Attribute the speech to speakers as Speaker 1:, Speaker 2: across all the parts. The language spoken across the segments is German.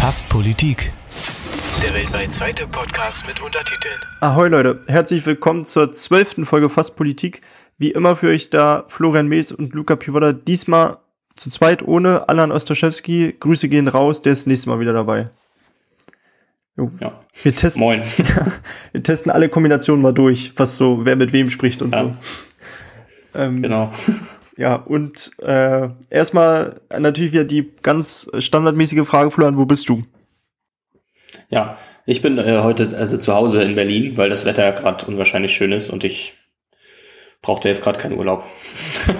Speaker 1: Fast Politik. Der weltweit zweite Podcast mit Untertiteln.
Speaker 2: Ahoi Leute, herzlich willkommen zur zwölften Folge Fast Politik. Wie immer für euch da Florian Mees und Luca Pivoda. Diesmal zu zweit ohne Alan Ostaschewski. Grüße gehen raus, der ist nächstes Mal wieder dabei. Jo. Ja. Wir testen, Moin. wir testen alle Kombinationen mal durch, was so, wer mit wem spricht und ja. so. Ähm, genau. Ja, und äh, erstmal natürlich wieder die ganz standardmäßige Frage, Florian, wo bist du?
Speaker 3: Ja, ich bin äh, heute also zu Hause in Berlin, weil das Wetter gerade unwahrscheinlich schön ist und ich brauchte jetzt gerade keinen Urlaub.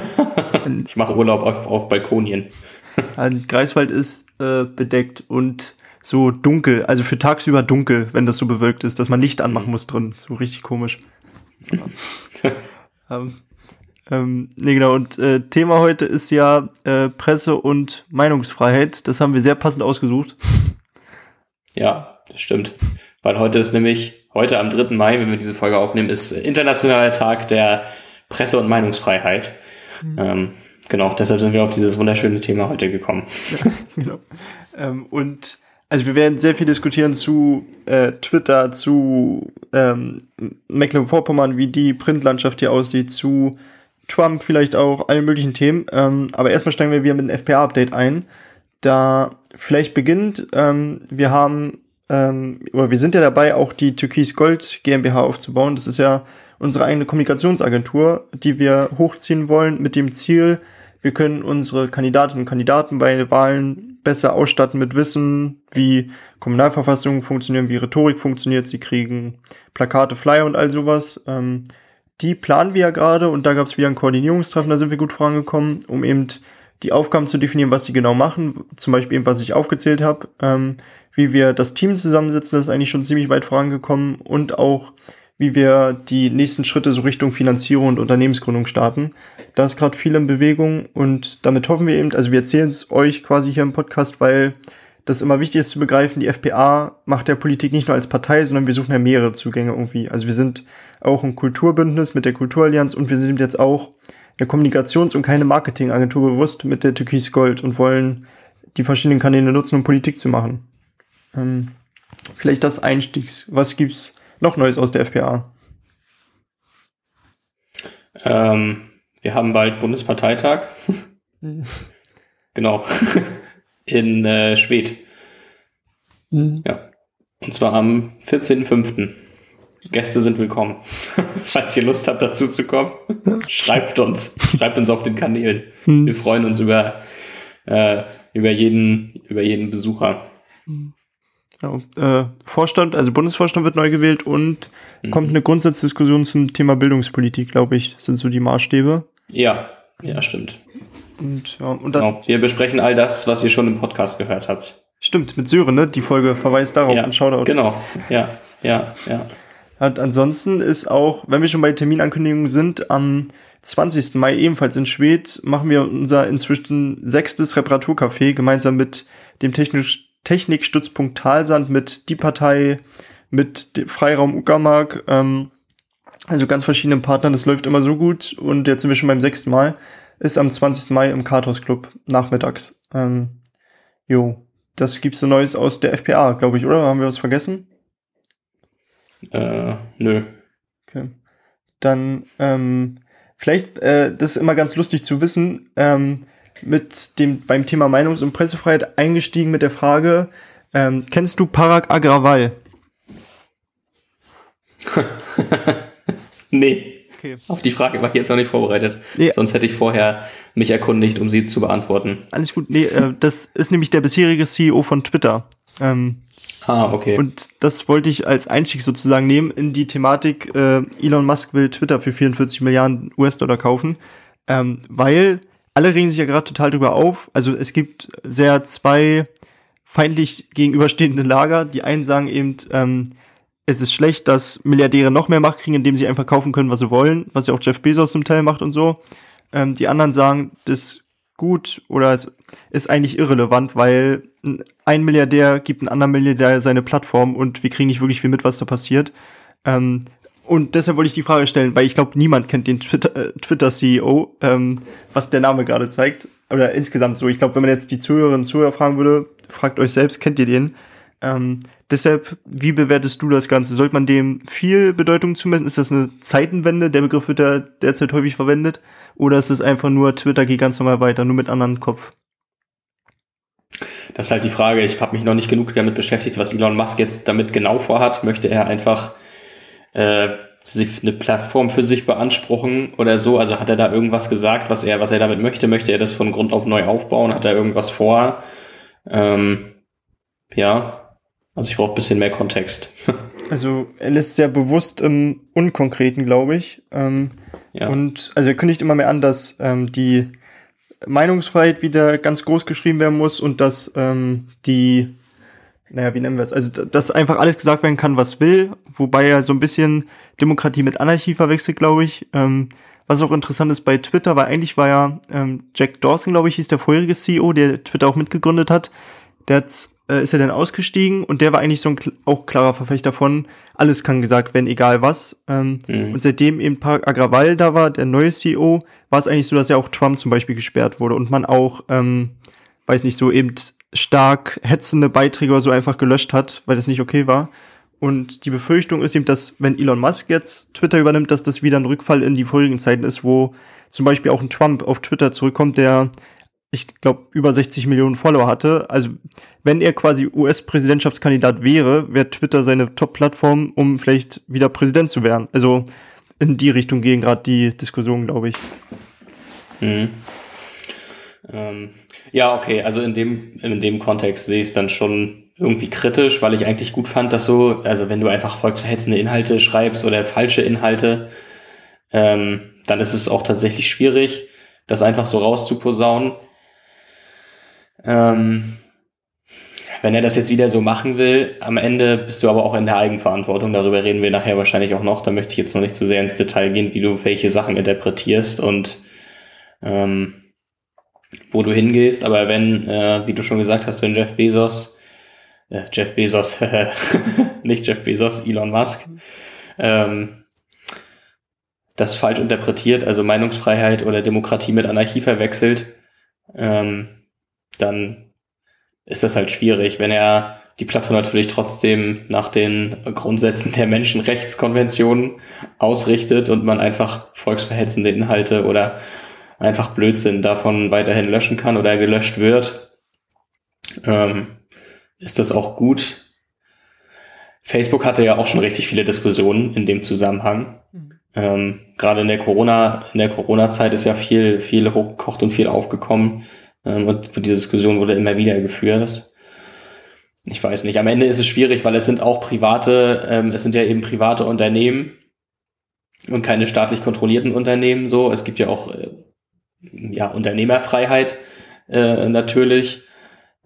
Speaker 3: ich mache Urlaub auf, auf Balkonien.
Speaker 2: Ein Greifswald ist äh, bedeckt und so dunkel, also für tagsüber dunkel, wenn das so bewölkt ist, dass man Licht anmachen muss drin. So richtig komisch. ähm, ähm, nee, genau. Und äh, Thema heute ist ja äh, Presse- und Meinungsfreiheit. Das haben wir sehr passend ausgesucht.
Speaker 3: Ja, das stimmt. Weil heute ist nämlich, heute am 3. Mai, wenn wir diese Folge aufnehmen, ist internationaler Tag der Presse- und Meinungsfreiheit. Mhm. Ähm, genau, deshalb sind wir auf dieses wunderschöne Thema heute gekommen. Ja,
Speaker 2: genau. Ähm, und also wir werden sehr viel diskutieren zu äh, Twitter, zu ähm, Mecklenburg-Vorpommern, wie die Printlandschaft hier aussieht, zu Trump vielleicht auch, allen möglichen Themen. Ähm, aber erstmal steigen wir wieder mit einem FPA-Update ein. Da vielleicht beginnt, ähm, wir haben, ähm, oder wir sind ja dabei, auch die Türkis Gold GmbH aufzubauen. Das ist ja unsere eigene Kommunikationsagentur, die wir hochziehen wollen mit dem Ziel, wir können unsere Kandidatinnen und Kandidaten bei Wahlen besser ausstatten mit Wissen, wie Kommunalverfassungen funktionieren, wie Rhetorik funktioniert. Sie kriegen Plakate, Flyer und all sowas. Ähm, die planen wir ja gerade und da gab es wieder ein Koordinierungstreffen, da sind wir gut vorangekommen, um eben die Aufgaben zu definieren, was sie genau machen. Zum Beispiel eben, was ich aufgezählt habe, ähm, wie wir das Team zusammensetzen, das ist eigentlich schon ziemlich weit vorangekommen und auch, wie wir die nächsten Schritte so Richtung Finanzierung und Unternehmensgründung starten. Da ist gerade viel in Bewegung und damit hoffen wir eben, also wir erzählen es euch quasi hier im Podcast, weil das immer wichtig ist zu begreifen, die FPA macht der Politik nicht nur als Partei, sondern wir suchen ja mehrere Zugänge irgendwie. Also wir sind auch ein Kulturbündnis mit der Kulturallianz und wir sind jetzt auch eine Kommunikations- und keine Marketingagentur bewusst mit der Türkis Gold und wollen die verschiedenen Kanäle nutzen, um Politik zu machen. Ähm, vielleicht das Einstiegs. Was gibt's noch Neues aus der FPA?
Speaker 3: Ähm, wir haben bald Bundesparteitag. genau in äh, Schwedt. Mhm. Ja. Und zwar am 14.05. Gäste sind willkommen. Falls ihr Lust habt, dazu zu kommen, schreibt uns. Schreibt uns auf den Kanälen. Mhm. Wir freuen uns über, äh, über, jeden, über jeden Besucher.
Speaker 2: Ja, äh, Vorstand, also Bundesvorstand wird neu gewählt und mhm. kommt eine Grundsatzdiskussion zum Thema Bildungspolitik, glaube ich, sind so die Maßstäbe.
Speaker 3: Ja, ja, stimmt. Und, ja, und dann, genau. Wir besprechen all das, was ihr schon im Podcast gehört habt.
Speaker 2: Stimmt, mit Sören, ne? Die Folge verweist darauf
Speaker 3: ja, und Shoutout. Genau, ja, ja, ja.
Speaker 2: Und ansonsten ist auch, wenn wir schon bei Terminankündigungen sind, am 20. Mai ebenfalls in Schwedt machen wir unser inzwischen sechstes Reparaturcafé gemeinsam mit dem Technisch Technikstützpunkt Talsand, mit Die Partei, mit Freiraum Uckermark, ähm, also ganz verschiedenen Partnern. Das läuft immer so gut und jetzt sind wir schon beim sechsten Mal ist am 20. Mai im Kartos Club nachmittags. Ähm, jo, das gibt's so Neues aus der FPA, glaube ich, oder? Haben wir was vergessen?
Speaker 3: Äh, nö.
Speaker 2: Okay. Dann, ähm, vielleicht, äh, das ist immer ganz lustig zu wissen, ähm, mit dem, beim Thema Meinungs- und Pressefreiheit eingestiegen mit der Frage, ähm, kennst du Parag Agrawal?
Speaker 3: nee. Okay. Auf die Frage war ich jetzt noch nicht vorbereitet. Nee. Sonst hätte ich vorher mich erkundigt, um sie zu beantworten.
Speaker 2: Alles gut. Nee, äh, das ist nämlich der bisherige CEO von Twitter. Ähm,
Speaker 3: ah, okay.
Speaker 2: Und das wollte ich als Einstieg sozusagen nehmen in die Thematik, äh, Elon Musk will Twitter für 44 Milliarden US-Dollar kaufen, ähm, weil alle regen sich ja gerade total drüber auf. Also es gibt sehr zwei feindlich gegenüberstehende Lager. Die einen sagen eben, ähm, es ist schlecht, dass Milliardäre noch mehr Macht kriegen, indem sie einfach kaufen können, was sie wollen, was ja auch Jeff Bezos zum Teil macht und so. Ähm, die anderen sagen, das ist gut oder es ist eigentlich irrelevant, weil ein Milliardär gibt einem anderen Milliardär seine Plattform und wir kriegen nicht wirklich viel mit, was da passiert. Ähm, und deshalb wollte ich die Frage stellen, weil ich glaube, niemand kennt den Twitter-CEO, äh, Twitter ähm, was der Name gerade zeigt. Oder insgesamt so. Ich glaube, wenn man jetzt die Zuhörerinnen und Zuhörer fragen würde, fragt euch selbst, kennt ihr den? Ähm, deshalb, wie bewertest du das Ganze? Sollte man dem viel Bedeutung zumessen? Ist das eine Zeitenwende? Der Begriff wird ja derzeit häufig verwendet. Oder ist es einfach nur Twitter geht ganz normal weiter, nur mit anderen Kopf?
Speaker 3: Das ist halt die Frage. Ich habe mich noch nicht genug damit beschäftigt, was Elon Musk jetzt damit genau vorhat. Möchte er einfach äh, eine Plattform für sich beanspruchen oder so? Also hat er da irgendwas gesagt, was er, was er damit möchte? Möchte er das von Grund auf neu aufbauen? Hat er irgendwas vor? Ähm, ja, also ich brauche ein bisschen mehr Kontext.
Speaker 2: also er lässt sehr bewusst im Unkonkreten, glaube ich. Ähm, ja. Und also er kündigt immer mehr an, dass ähm, die Meinungsfreiheit wieder ganz groß geschrieben werden muss und dass ähm, die, naja, wie nennen wir es, also dass einfach alles gesagt werden kann, was will, wobei er so ein bisschen Demokratie mit Anarchie verwechselt, glaube ich. Ähm, was auch interessant ist bei Twitter, weil eigentlich war ja ähm, Jack Dawson, glaube ich, hieß der vorherige CEO, der Twitter auch mitgegründet hat. Der hat, äh, ist ja dann ausgestiegen und der war eigentlich so ein auch klarer Verfechter von, alles kann gesagt werden, egal was. Ähm, mhm. Und seitdem eben Park Agrawal da war, der neue CEO, war es eigentlich so, dass ja auch Trump zum Beispiel gesperrt wurde und man auch, ähm, weiß nicht, so eben stark hetzende Beiträge oder so einfach gelöscht hat, weil das nicht okay war. Und die Befürchtung ist eben, dass wenn Elon Musk jetzt Twitter übernimmt, dass das wieder ein Rückfall in die vorigen Zeiten ist, wo zum Beispiel auch ein Trump auf Twitter zurückkommt, der, ich glaube, über 60 Millionen Follower hatte. Also wenn er quasi US-Präsidentschaftskandidat wäre, wäre Twitter seine Top-Plattform, um vielleicht wieder Präsident zu werden. Also in die Richtung gehen gerade die Diskussionen, glaube ich.
Speaker 3: Mhm. Ähm, ja, okay, also in dem, in dem Kontext sehe ich es dann schon irgendwie kritisch, weil ich eigentlich gut fand, dass so, also wenn du einfach volksverhetzende Inhalte schreibst oder falsche Inhalte, ähm, dann ist es auch tatsächlich schwierig, das einfach so rauszuposaunen. Ähm, wenn er das jetzt wieder so machen will, am Ende bist du aber auch in der Eigenverantwortung. Darüber reden wir nachher wahrscheinlich auch noch. Da möchte ich jetzt noch nicht zu so sehr ins Detail gehen, wie du welche Sachen interpretierst und ähm, wo du hingehst. Aber wenn, äh, wie du schon gesagt hast, wenn Jeff Bezos äh, Jeff Bezos, nicht Jeff Bezos, Elon Musk, ähm, das falsch interpretiert, also Meinungsfreiheit oder Demokratie mit Anarchie verwechselt, ähm, dann ist das halt schwierig, wenn er die Plattform natürlich trotzdem nach den Grundsätzen der Menschenrechtskonvention ausrichtet und man einfach volksverhetzende Inhalte oder einfach Blödsinn davon weiterhin löschen kann oder gelöscht wird. Ähm, ist das auch gut. Facebook hatte ja auch schon richtig viele Diskussionen in dem Zusammenhang. Mhm. Ähm, Gerade in der Corona, in der Corona-Zeit ist ja viel, viel hochgekocht und viel aufgekommen. Ähm, und diese Diskussion wurde immer wieder geführt. Ich weiß nicht. Am Ende ist es schwierig, weil es sind auch private, ähm, es sind ja eben private Unternehmen und keine staatlich kontrollierten Unternehmen. So, es gibt ja auch äh, ja Unternehmerfreiheit äh, natürlich.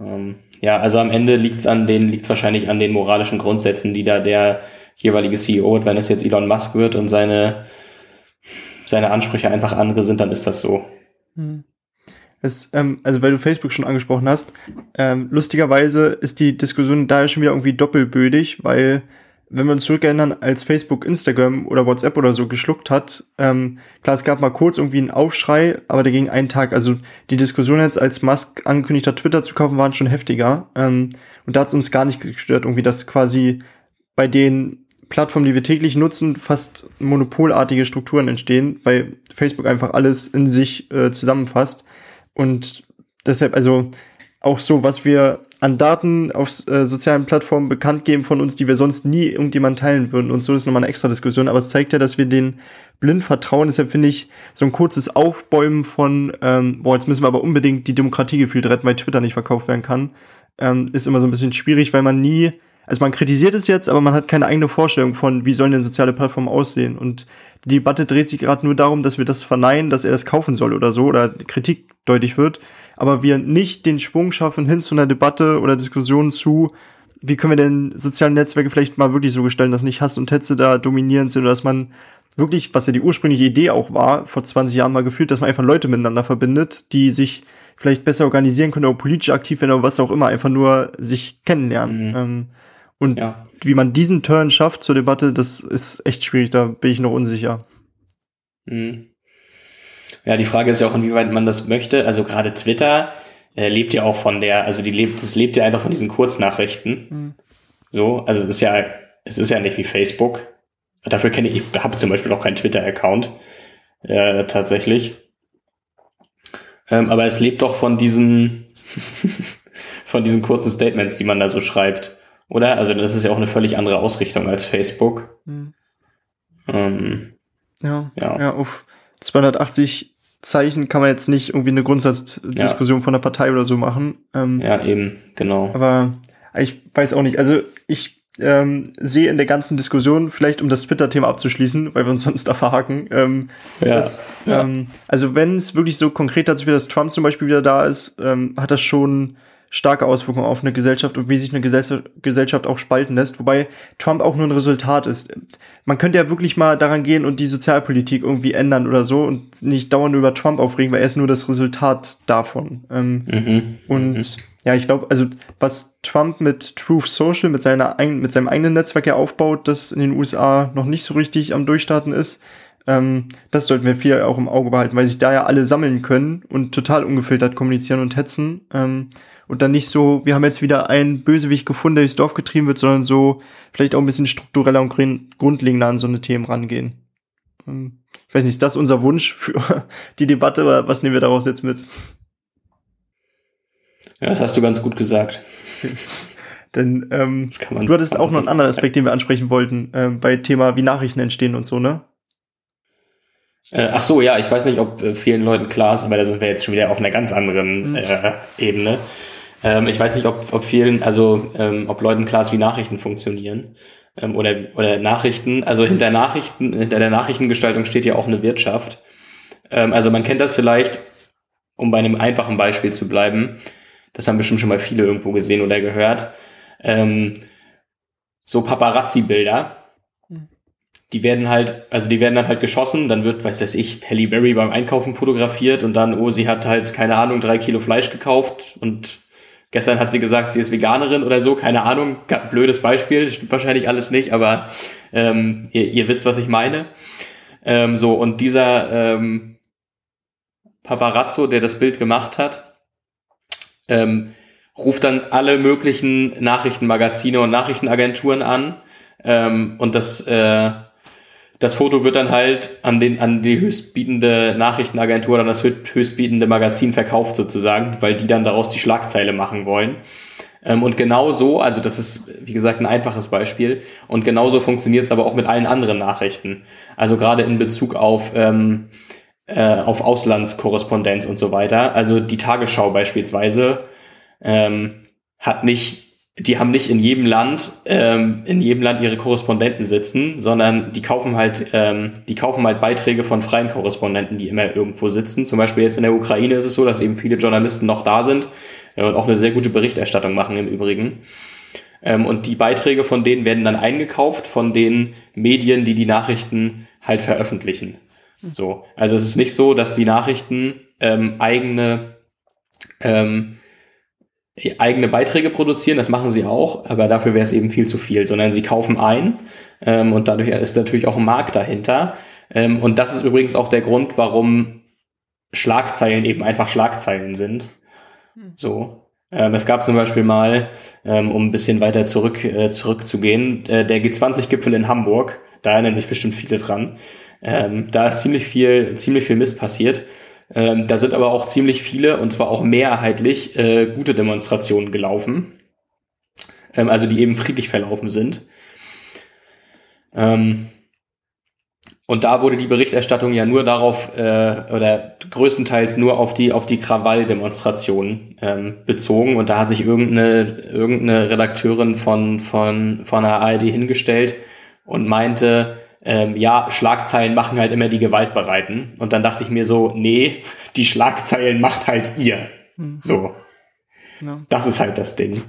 Speaker 3: Ähm, ja, also am Ende liegt's an den, liegt's wahrscheinlich an den moralischen Grundsätzen, die da der jeweilige CEO hat. Wenn es jetzt Elon Musk wird und seine, seine Ansprüche einfach andere sind, dann ist das so. Hm.
Speaker 2: Es, ähm, also weil du Facebook schon angesprochen hast, ähm, lustigerweise ist die Diskussion da schon wieder irgendwie doppelbödig, weil wenn wir uns zurückerinnern, als Facebook, Instagram oder WhatsApp oder so geschluckt hat, ähm, klar, es gab mal kurz irgendwie einen Aufschrei, aber der ging einen Tag. Also die Diskussion jetzt, als Musk angekündigt hat, Twitter zu kaufen, waren schon heftiger. Ähm, und da hat es uns gar nicht gestört, irgendwie, dass quasi bei den Plattformen, die wir täglich nutzen, fast monopolartige Strukturen entstehen, weil Facebook einfach alles in sich äh, zusammenfasst. Und deshalb, also auch so, was wir an Daten auf äh, sozialen Plattformen bekannt geben von uns, die wir sonst nie irgendjemand teilen würden. Und so ist nochmal eine extra Diskussion. Aber es zeigt ja, dass wir den blind vertrauen. Deshalb finde ich so ein kurzes Aufbäumen von, ähm, boah, jetzt müssen wir aber unbedingt die Demokratie gefühlt retten, weil Twitter nicht verkauft werden kann, ähm, ist immer so ein bisschen schwierig, weil man nie, also man kritisiert es jetzt, aber man hat keine eigene Vorstellung von, wie sollen denn soziale Plattformen aussehen. Und die Debatte dreht sich gerade nur darum, dass wir das verneinen, dass er das kaufen soll oder so, oder Kritik deutlich wird aber wir nicht den Schwung schaffen hin zu einer Debatte oder Diskussion zu, wie können wir denn soziale Netzwerke vielleicht mal wirklich so gestalten, dass nicht Hass und Hetze da dominierend sind oder dass man wirklich, was ja die ursprüngliche Idee auch war, vor 20 Jahren mal gefühlt, dass man einfach Leute miteinander verbindet, die sich vielleicht besser organisieren können oder politisch aktiv werden oder was auch immer, einfach nur sich kennenlernen. Mhm. Ähm, und ja. wie man diesen Turn schafft zur Debatte, das ist echt schwierig, da bin ich noch unsicher.
Speaker 3: Mhm. Ja, die Frage ist ja auch, inwieweit man das möchte. Also gerade Twitter äh, lebt ja auch von der, also die lebt, das lebt ja einfach von diesen Kurznachrichten. Mhm. So, also es ist ja, es ist ja nicht wie Facebook. Dafür kenne ich, ich habe zum Beispiel auch keinen Twitter-Account äh, tatsächlich. Ähm, aber es lebt doch von diesen, von diesen kurzen Statements, die man da so schreibt. Oder? Also das ist ja auch eine völlig andere Ausrichtung als Facebook. Mhm.
Speaker 2: Ähm, ja, ja, ja, auf 280 Zeichen kann man jetzt nicht irgendwie eine Grundsatzdiskussion ja. von der Partei oder so machen.
Speaker 3: Ähm, ja, eben, genau.
Speaker 2: Aber ich weiß auch nicht. Also ich ähm, sehe in der ganzen Diskussion, vielleicht um das Twitter-Thema abzuschließen, weil wir uns sonst da verhaken, ähm, ja, dass, ja. Ähm, also wenn es wirklich so konkret dazu wird, dass Trump zum Beispiel wieder da ist, ähm, hat das schon starke Auswirkungen auf eine Gesellschaft und wie sich eine Gesellschaft auch spalten lässt, wobei Trump auch nur ein Resultat ist. Man könnte ja wirklich mal daran gehen und die Sozialpolitik irgendwie ändern oder so und nicht dauernd über Trump aufregen, weil er ist nur das Resultat davon. Ähm, mhm. Und mhm. ja, ich glaube, also was Trump mit Truth Social, mit, seiner, mit seinem eigenen Netzwerk ja aufbaut, das in den USA noch nicht so richtig am Durchstarten ist, ähm, das sollten wir viel auch im Auge behalten, weil sich da ja alle sammeln können und total ungefiltert kommunizieren und hetzen. Ähm, und dann nicht so, wir haben jetzt wieder einen Bösewicht gefunden, der durchs Dorf getrieben wird, sondern so vielleicht auch ein bisschen struktureller und grundlegender an so eine Themen rangehen. Ähm, ich weiß nicht, ist das unser Wunsch für die Debatte oder was nehmen wir daraus jetzt mit?
Speaker 3: Ja, das hast du ganz gut gesagt.
Speaker 2: Denn ähm, du hattest auch noch einen anderen Aspekt, den wir ansprechen wollten, äh, bei Thema, wie Nachrichten entstehen und so, ne?
Speaker 3: Äh, ach so, ja, ich weiß nicht, ob äh, vielen Leuten klar ist, aber da sind wir jetzt schon wieder auf einer ganz anderen mhm. äh, Ebene. Ähm, ich weiß nicht, ob, ob vielen, also ähm, ob Leuten klar ist, wie Nachrichten funktionieren. Ähm, oder, oder Nachrichten. Also hinter Nachrichten, hinter der Nachrichtengestaltung steht ja auch eine Wirtschaft. Ähm, also man kennt das vielleicht, um bei einem einfachen Beispiel zu bleiben. Das haben bestimmt schon mal viele irgendwo gesehen oder gehört. Ähm, so Paparazzi-Bilder die werden halt, also die werden dann halt geschossen, dann wird, weiß das ich, Halle Berry beim Einkaufen fotografiert und dann, oh, sie hat halt, keine Ahnung, drei Kilo Fleisch gekauft und Gestern hat sie gesagt, sie ist Veganerin oder so, keine Ahnung, blödes Beispiel, stimmt wahrscheinlich alles nicht, aber ähm, ihr, ihr wisst, was ich meine. Ähm, so, und dieser ähm, Paparazzo, der das Bild gemacht hat, ähm, ruft dann alle möglichen Nachrichtenmagazine und Nachrichtenagenturen an ähm, und das äh, das Foto wird dann halt an, den, an die höchstbietende Nachrichtenagentur oder das höchstbietende Magazin verkauft sozusagen, weil die dann daraus die Schlagzeile machen wollen. Ähm, und genau so, also das ist, wie gesagt, ein einfaches Beispiel. Und genauso funktioniert es aber auch mit allen anderen Nachrichten. Also gerade in Bezug auf, ähm, äh, auf Auslandskorrespondenz und so weiter. Also die Tagesschau beispielsweise ähm, hat nicht die haben nicht in jedem Land ähm, in jedem Land ihre Korrespondenten sitzen, sondern die kaufen halt ähm, die kaufen halt Beiträge von freien Korrespondenten, die immer irgendwo sitzen. Zum Beispiel jetzt in der Ukraine ist es so, dass eben viele Journalisten noch da sind äh, und auch eine sehr gute Berichterstattung machen im Übrigen. Ähm, und die Beiträge von denen werden dann eingekauft von den Medien, die die Nachrichten halt veröffentlichen. So, also es ist nicht so, dass die Nachrichten ähm, eigene ähm, eigene Beiträge produzieren, das machen sie auch, aber dafür wäre es eben viel zu viel, sondern sie kaufen ein ähm, und dadurch ist natürlich auch ein Markt dahinter. Ähm, und das ist übrigens auch der Grund, warum Schlagzeilen eben einfach Schlagzeilen sind. Hm. So. Ähm, es gab zum Beispiel mal, ähm, um ein bisschen weiter zurück äh, zurückzugehen, äh, der G20-Gipfel in Hamburg. Da erinnern sich bestimmt viele dran. Ähm, da ist ziemlich viel, ziemlich viel Mist passiert. Ähm, da sind aber auch ziemlich viele, und zwar auch mehrheitlich, äh, gute Demonstrationen gelaufen. Ähm, also die eben friedlich verlaufen sind. Ähm, und da wurde die Berichterstattung ja nur darauf, äh, oder größtenteils nur auf die, auf die Krawall-Demonstrationen ähm, bezogen. Und da hat sich irgendeine, irgendeine Redakteurin von, von, von der ARD hingestellt und meinte, ähm, ja, Schlagzeilen machen halt immer die Gewaltbereiten. Und dann dachte ich mir so, nee, die Schlagzeilen macht halt ihr. Mhm. So. Ja. Das ist halt das Ding.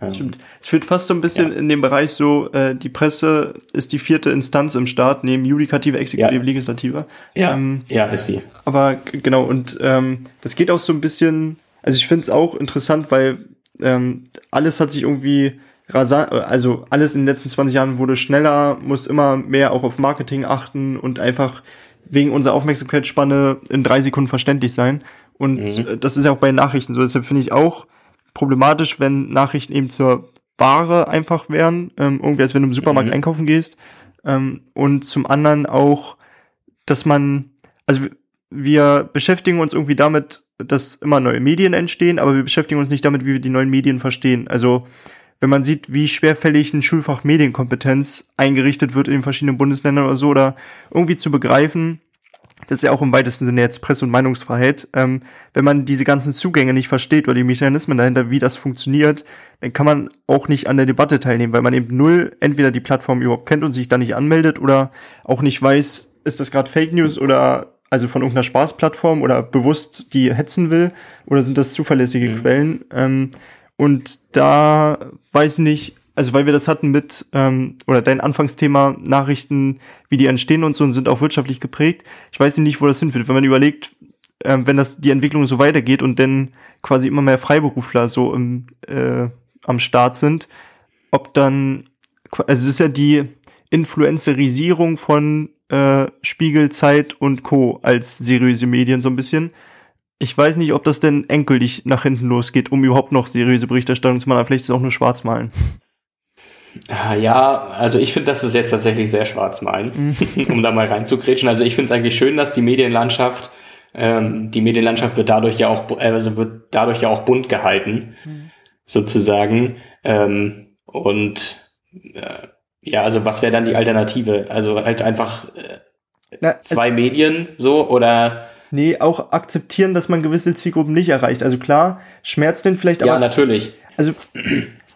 Speaker 2: Ähm, Stimmt. Es führt fast so ein bisschen ja. in dem Bereich so, äh, die Presse ist die vierte Instanz im Staat, neben Judikative, Exekutive, ja. Legislative.
Speaker 3: Ja, ähm, ja, ist sie.
Speaker 2: Aber genau, und ähm, das geht auch so ein bisschen, also ich finde es auch interessant, weil ähm, alles hat sich irgendwie rasant, also alles in den letzten 20 Jahren wurde schneller, muss immer mehr auch auf Marketing achten und einfach wegen unserer Aufmerksamkeitsspanne in drei Sekunden verständlich sein. Und mhm. das ist ja auch bei Nachrichten so. Deshalb finde ich auch problematisch, wenn Nachrichten eben zur Ware einfach wären, ähm, irgendwie als wenn du im Supermarkt mhm. einkaufen gehst. Ähm, und zum anderen auch, dass man, also wir beschäftigen uns irgendwie damit, dass immer neue Medien entstehen, aber wir beschäftigen uns nicht damit, wie wir die neuen Medien verstehen. Also wenn man sieht, wie schwerfällig ein Schulfach Medienkompetenz eingerichtet wird in den verschiedenen Bundesländern oder so, oder irgendwie zu begreifen, das ist ja auch im weitesten Sinne jetzt Presse- und Meinungsfreiheit, ähm, wenn man diese ganzen Zugänge nicht versteht oder die Mechanismen dahinter, wie das funktioniert, dann kann man auch nicht an der Debatte teilnehmen, weil man eben null entweder die Plattform überhaupt kennt und sich da nicht anmeldet oder auch nicht weiß, ist das gerade Fake News oder also von irgendeiner Spaßplattform oder bewusst die hetzen will oder sind das zuverlässige mhm. Quellen? Ähm, und da weiß ich nicht, also weil wir das hatten mit, ähm, oder dein Anfangsthema, Nachrichten, wie die entstehen und so und sind auch wirtschaftlich geprägt. Ich weiß nicht, wo das hinführt. Wenn man überlegt, ähm, wenn das die Entwicklung so weitergeht und dann quasi immer mehr Freiberufler so im, äh, am Start sind, ob dann, also es ist ja die Influencerisierung von äh, Spiegel, Zeit und Co. als seriöse Medien so ein bisschen ich weiß nicht, ob das denn endgültig nach hinten losgeht, um überhaupt noch seriöse Berichterstattung zu machen. vielleicht ist es auch nur Schwarzmalen.
Speaker 3: Ah, ja, also ich finde, das ist jetzt tatsächlich sehr Schwarzmalen, um da mal reinzugrätschen. Also ich finde es eigentlich schön, dass die Medienlandschaft, ähm, die Medienlandschaft wird dadurch ja auch, also wird dadurch ja auch bunt gehalten, mhm. sozusagen. Ähm, und äh, ja, also was wäre dann die Alternative? Also halt einfach äh, Na, zwei Medien so oder
Speaker 2: Nee, auch akzeptieren, dass man gewisse Zielgruppen nicht erreicht. Also klar, schmerzt denn vielleicht
Speaker 3: aber. Ja, natürlich.
Speaker 2: Also,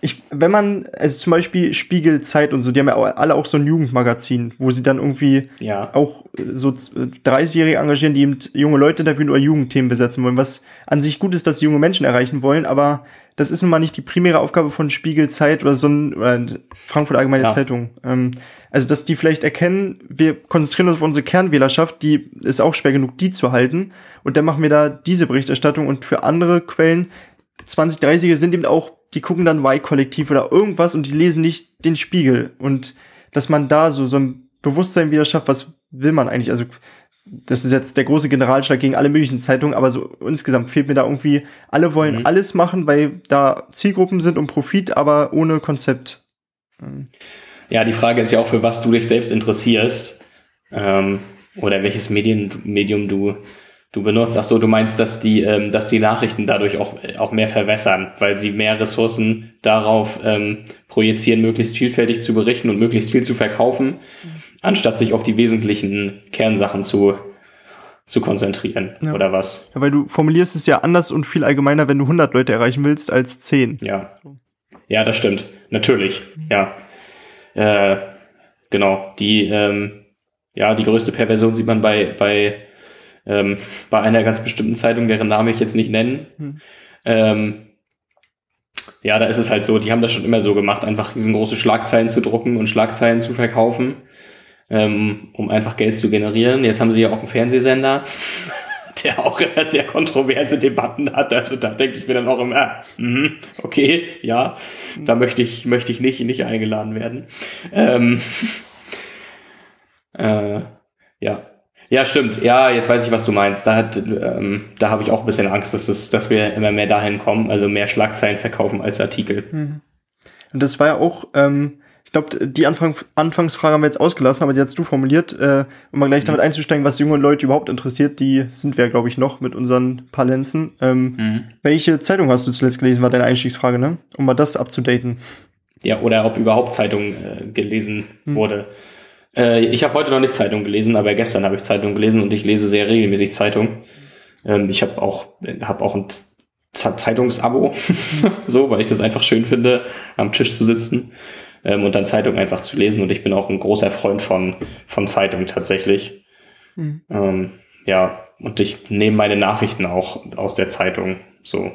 Speaker 2: ich, wenn man, also zum Beispiel Spiegel, Zeit und so, die haben ja alle auch so ein Jugendmagazin, wo sie dann irgendwie ja. auch so 30-Jährige engagieren, die eben junge Leute dafür nur Jugendthemen besetzen wollen, was an sich gut ist, dass sie junge Menschen erreichen wollen, aber das ist nun mal nicht die primäre Aufgabe von Spiegel, Zeit oder so ein oder Frankfurt Allgemeine ja. Zeitung. Ähm, also, dass die vielleicht erkennen, wir konzentrieren uns auf unsere Kernwählerschaft, die ist auch schwer genug, die zu halten. Und dann machen wir da diese Berichterstattung und für andere Quellen, 20, 30er sind eben auch, die gucken dann Y-Kollektiv oder irgendwas und die lesen nicht den Spiegel. Und dass man da so, so ein Bewusstsein wieder schafft, was will man eigentlich? Also, das ist jetzt der große Generalschlag gegen alle möglichen Zeitungen, aber so insgesamt fehlt mir da irgendwie, alle wollen mhm. alles machen, weil da Zielgruppen sind und Profit, aber ohne Konzept.
Speaker 3: Mhm. Ja, die Frage ist ja auch, für was du dich selbst interessierst ähm, oder welches Medien, Medium du, du benutzt. Ach so, du meinst, dass die, ähm, dass die Nachrichten dadurch auch, auch mehr verwässern, weil sie mehr Ressourcen darauf ähm, projizieren, möglichst vielfältig zu berichten und möglichst viel zu verkaufen, anstatt sich auf die wesentlichen Kernsachen zu, zu konzentrieren, ja. oder was?
Speaker 2: Ja, weil du formulierst es ja anders und viel allgemeiner, wenn du 100 Leute erreichen willst, als 10.
Speaker 3: Ja. Ja, das stimmt. Natürlich, ja. Äh, genau, die, ähm, ja, die größte Perversion sieht man bei, bei, ähm, bei einer ganz bestimmten Zeitung, deren Name ich jetzt nicht nennen. Hm. Ähm, ja, da ist es halt so, die haben das schon immer so gemacht, einfach riesengroße Schlagzeilen zu drucken und Schlagzeilen zu verkaufen, ähm, um einfach Geld zu generieren. Jetzt haben sie ja auch einen Fernsehsender der auch immer sehr kontroverse Debatten hat. Also da denke ich mir dann auch immer, mm, okay, ja, da möchte ich, möchte ich nicht, nicht eingeladen werden. Ähm, äh, ja. Ja, stimmt. Ja, jetzt weiß ich, was du meinst. Da ähm, da habe ich auch ein bisschen Angst, dass, es, dass wir immer mehr dahin kommen, also mehr Schlagzeilen verkaufen als Artikel. Mhm.
Speaker 2: Und das war ja auch, ähm, glaube, die Anfang, Anfangsfrage haben wir jetzt ausgelassen, aber die hast du formuliert, äh, um mal gleich mhm. damit einzusteigen, was junge Leute überhaupt interessiert, die sind wir, glaube ich, noch mit unseren Palenzen. Ähm, mhm. Welche Zeitung hast du zuletzt gelesen, war deine Einstiegsfrage, ne? Um mal das abzudaten.
Speaker 3: Ja, oder ob überhaupt Zeitung äh, gelesen mhm. wurde. Äh, ich habe heute noch nicht Zeitung gelesen, aber gestern habe ich Zeitung gelesen und ich lese sehr regelmäßig Zeitung. Ähm, ich habe auch, hab auch ein Zeitungsabo, so, weil ich das einfach schön finde, am Tisch zu sitzen ähm, und dann Zeitung einfach zu lesen. Und ich bin auch ein großer Freund von, von Zeitung tatsächlich. Mhm. Ähm, ja, und ich nehme meine Nachrichten auch aus der Zeitung so.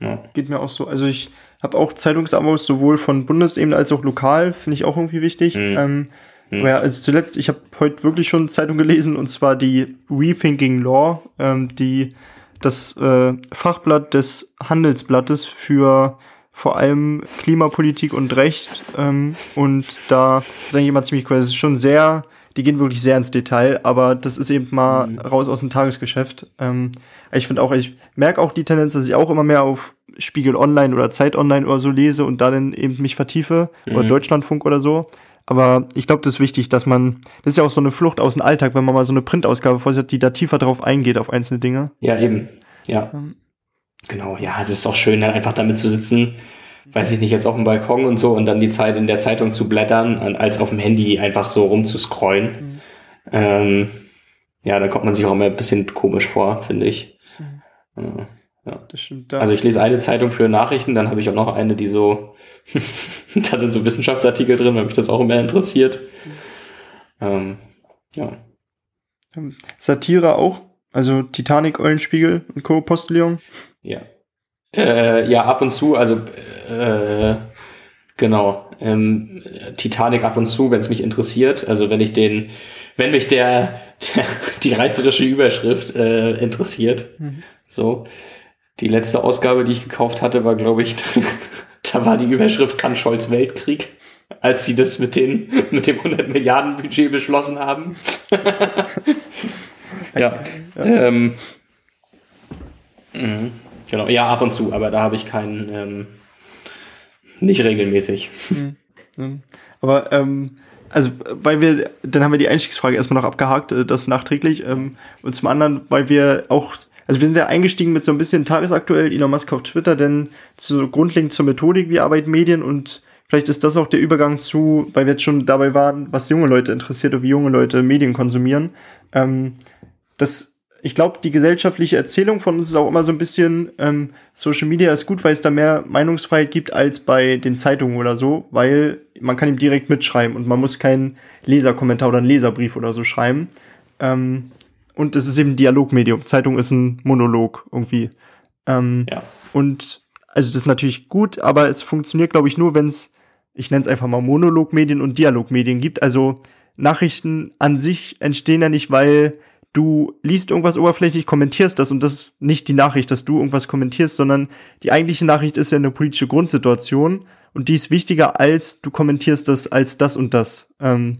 Speaker 2: Ja. Geht mir auch so. Also ich habe auch Zeitungsabos sowohl von Bundesebene als auch lokal, finde ich auch irgendwie wichtig. Mhm. Ähm, mhm. Ja, also zuletzt, ich habe heute wirklich schon Zeitung gelesen und zwar die Rethinking Law, ähm, die das äh, Fachblatt des Handelsblattes für vor allem Klimapolitik und Recht. Ähm, und da ist eigentlich immer ziemlich cool. Es ist schon sehr die gehen wirklich sehr ins Detail, aber das ist eben mal mhm. raus aus dem Tagesgeschäft. Ähm, ich finde auch, ich merke auch die Tendenz, dass ich auch immer mehr auf Spiegel Online oder Zeit Online oder so lese und da dann eben mich vertiefe mhm. oder Deutschlandfunk oder so. Aber ich glaube, das ist wichtig, dass man, das ist ja auch so eine Flucht aus dem Alltag, wenn man mal so eine Printausgabe vorsieht, die da tiefer drauf eingeht auf einzelne Dinge.
Speaker 3: Ja, eben. Ja. Ähm. Genau, ja, es ist auch schön, dann einfach damit zu sitzen, weiß ich nicht, jetzt auf dem Balkon und so und dann die Zeit in der Zeitung zu blättern, als auf dem Handy einfach so rumzuscrollen. Mhm. Ähm, ja, da kommt man sich auch immer ein bisschen komisch vor, finde ich. Mhm. Ja. Stimmt. Also ich lese eine Zeitung für Nachrichten, dann habe ich auch noch eine, die so, da sind so Wissenschaftsartikel drin, weil mich das auch immer interessiert. Ähm, ja.
Speaker 2: Ähm, Satire auch? Also Titanic, Eulenspiegel und Co. Postillon?
Speaker 3: Ja. Äh, ja, ab und zu, also äh, genau. Ähm, Titanic ab und zu, wenn es mich interessiert. Also wenn ich den, wenn mich der, der die reißerische Überschrift äh, interessiert. Mhm. So. Die letzte Ausgabe, die ich gekauft hatte, war, glaube ich, da war die Überschrift Kann Scholz Weltkrieg, als sie das mit, den, mit dem 100 Milliarden Budget beschlossen haben. ja. ja. Ähm, mh, genau, ja, ab und zu, aber da habe ich keinen, ähm, nicht regelmäßig.
Speaker 2: Mhm. Aber, ähm, also, weil wir, dann haben wir die Einstiegsfrage erstmal noch abgehakt, äh, das nachträglich. Ähm, und zum anderen, weil wir auch also wir sind ja eingestiegen mit so ein bisschen tagesaktuell Elon Musk auf Twitter, denn zu, grundlegend zur Methodik, wie arbeiten Medien und vielleicht ist das auch der Übergang zu, weil wir jetzt schon dabei waren, was junge Leute interessiert und wie junge Leute Medien konsumieren. Ähm, das, ich glaube, die gesellschaftliche Erzählung von uns ist auch immer so ein bisschen, ähm, Social Media ist gut, weil es da mehr Meinungsfreiheit gibt als bei den Zeitungen oder so, weil man kann ihm direkt mitschreiben und man muss keinen Leserkommentar oder einen Leserbrief oder so schreiben. Ähm, und es ist eben ein Dialogmedium. Zeitung ist ein Monolog irgendwie. Ähm, ja. Und also das ist natürlich gut, aber es funktioniert, glaube ich, nur, wenn es, ich nenne es einfach mal Monologmedien und Dialogmedien gibt. Also Nachrichten an sich entstehen ja nicht, weil du liest irgendwas oberflächlich, kommentierst das und das ist nicht die Nachricht, dass du irgendwas kommentierst, sondern die eigentliche Nachricht ist ja eine politische Grundsituation und die ist wichtiger als du kommentierst das als das und das. Ähm,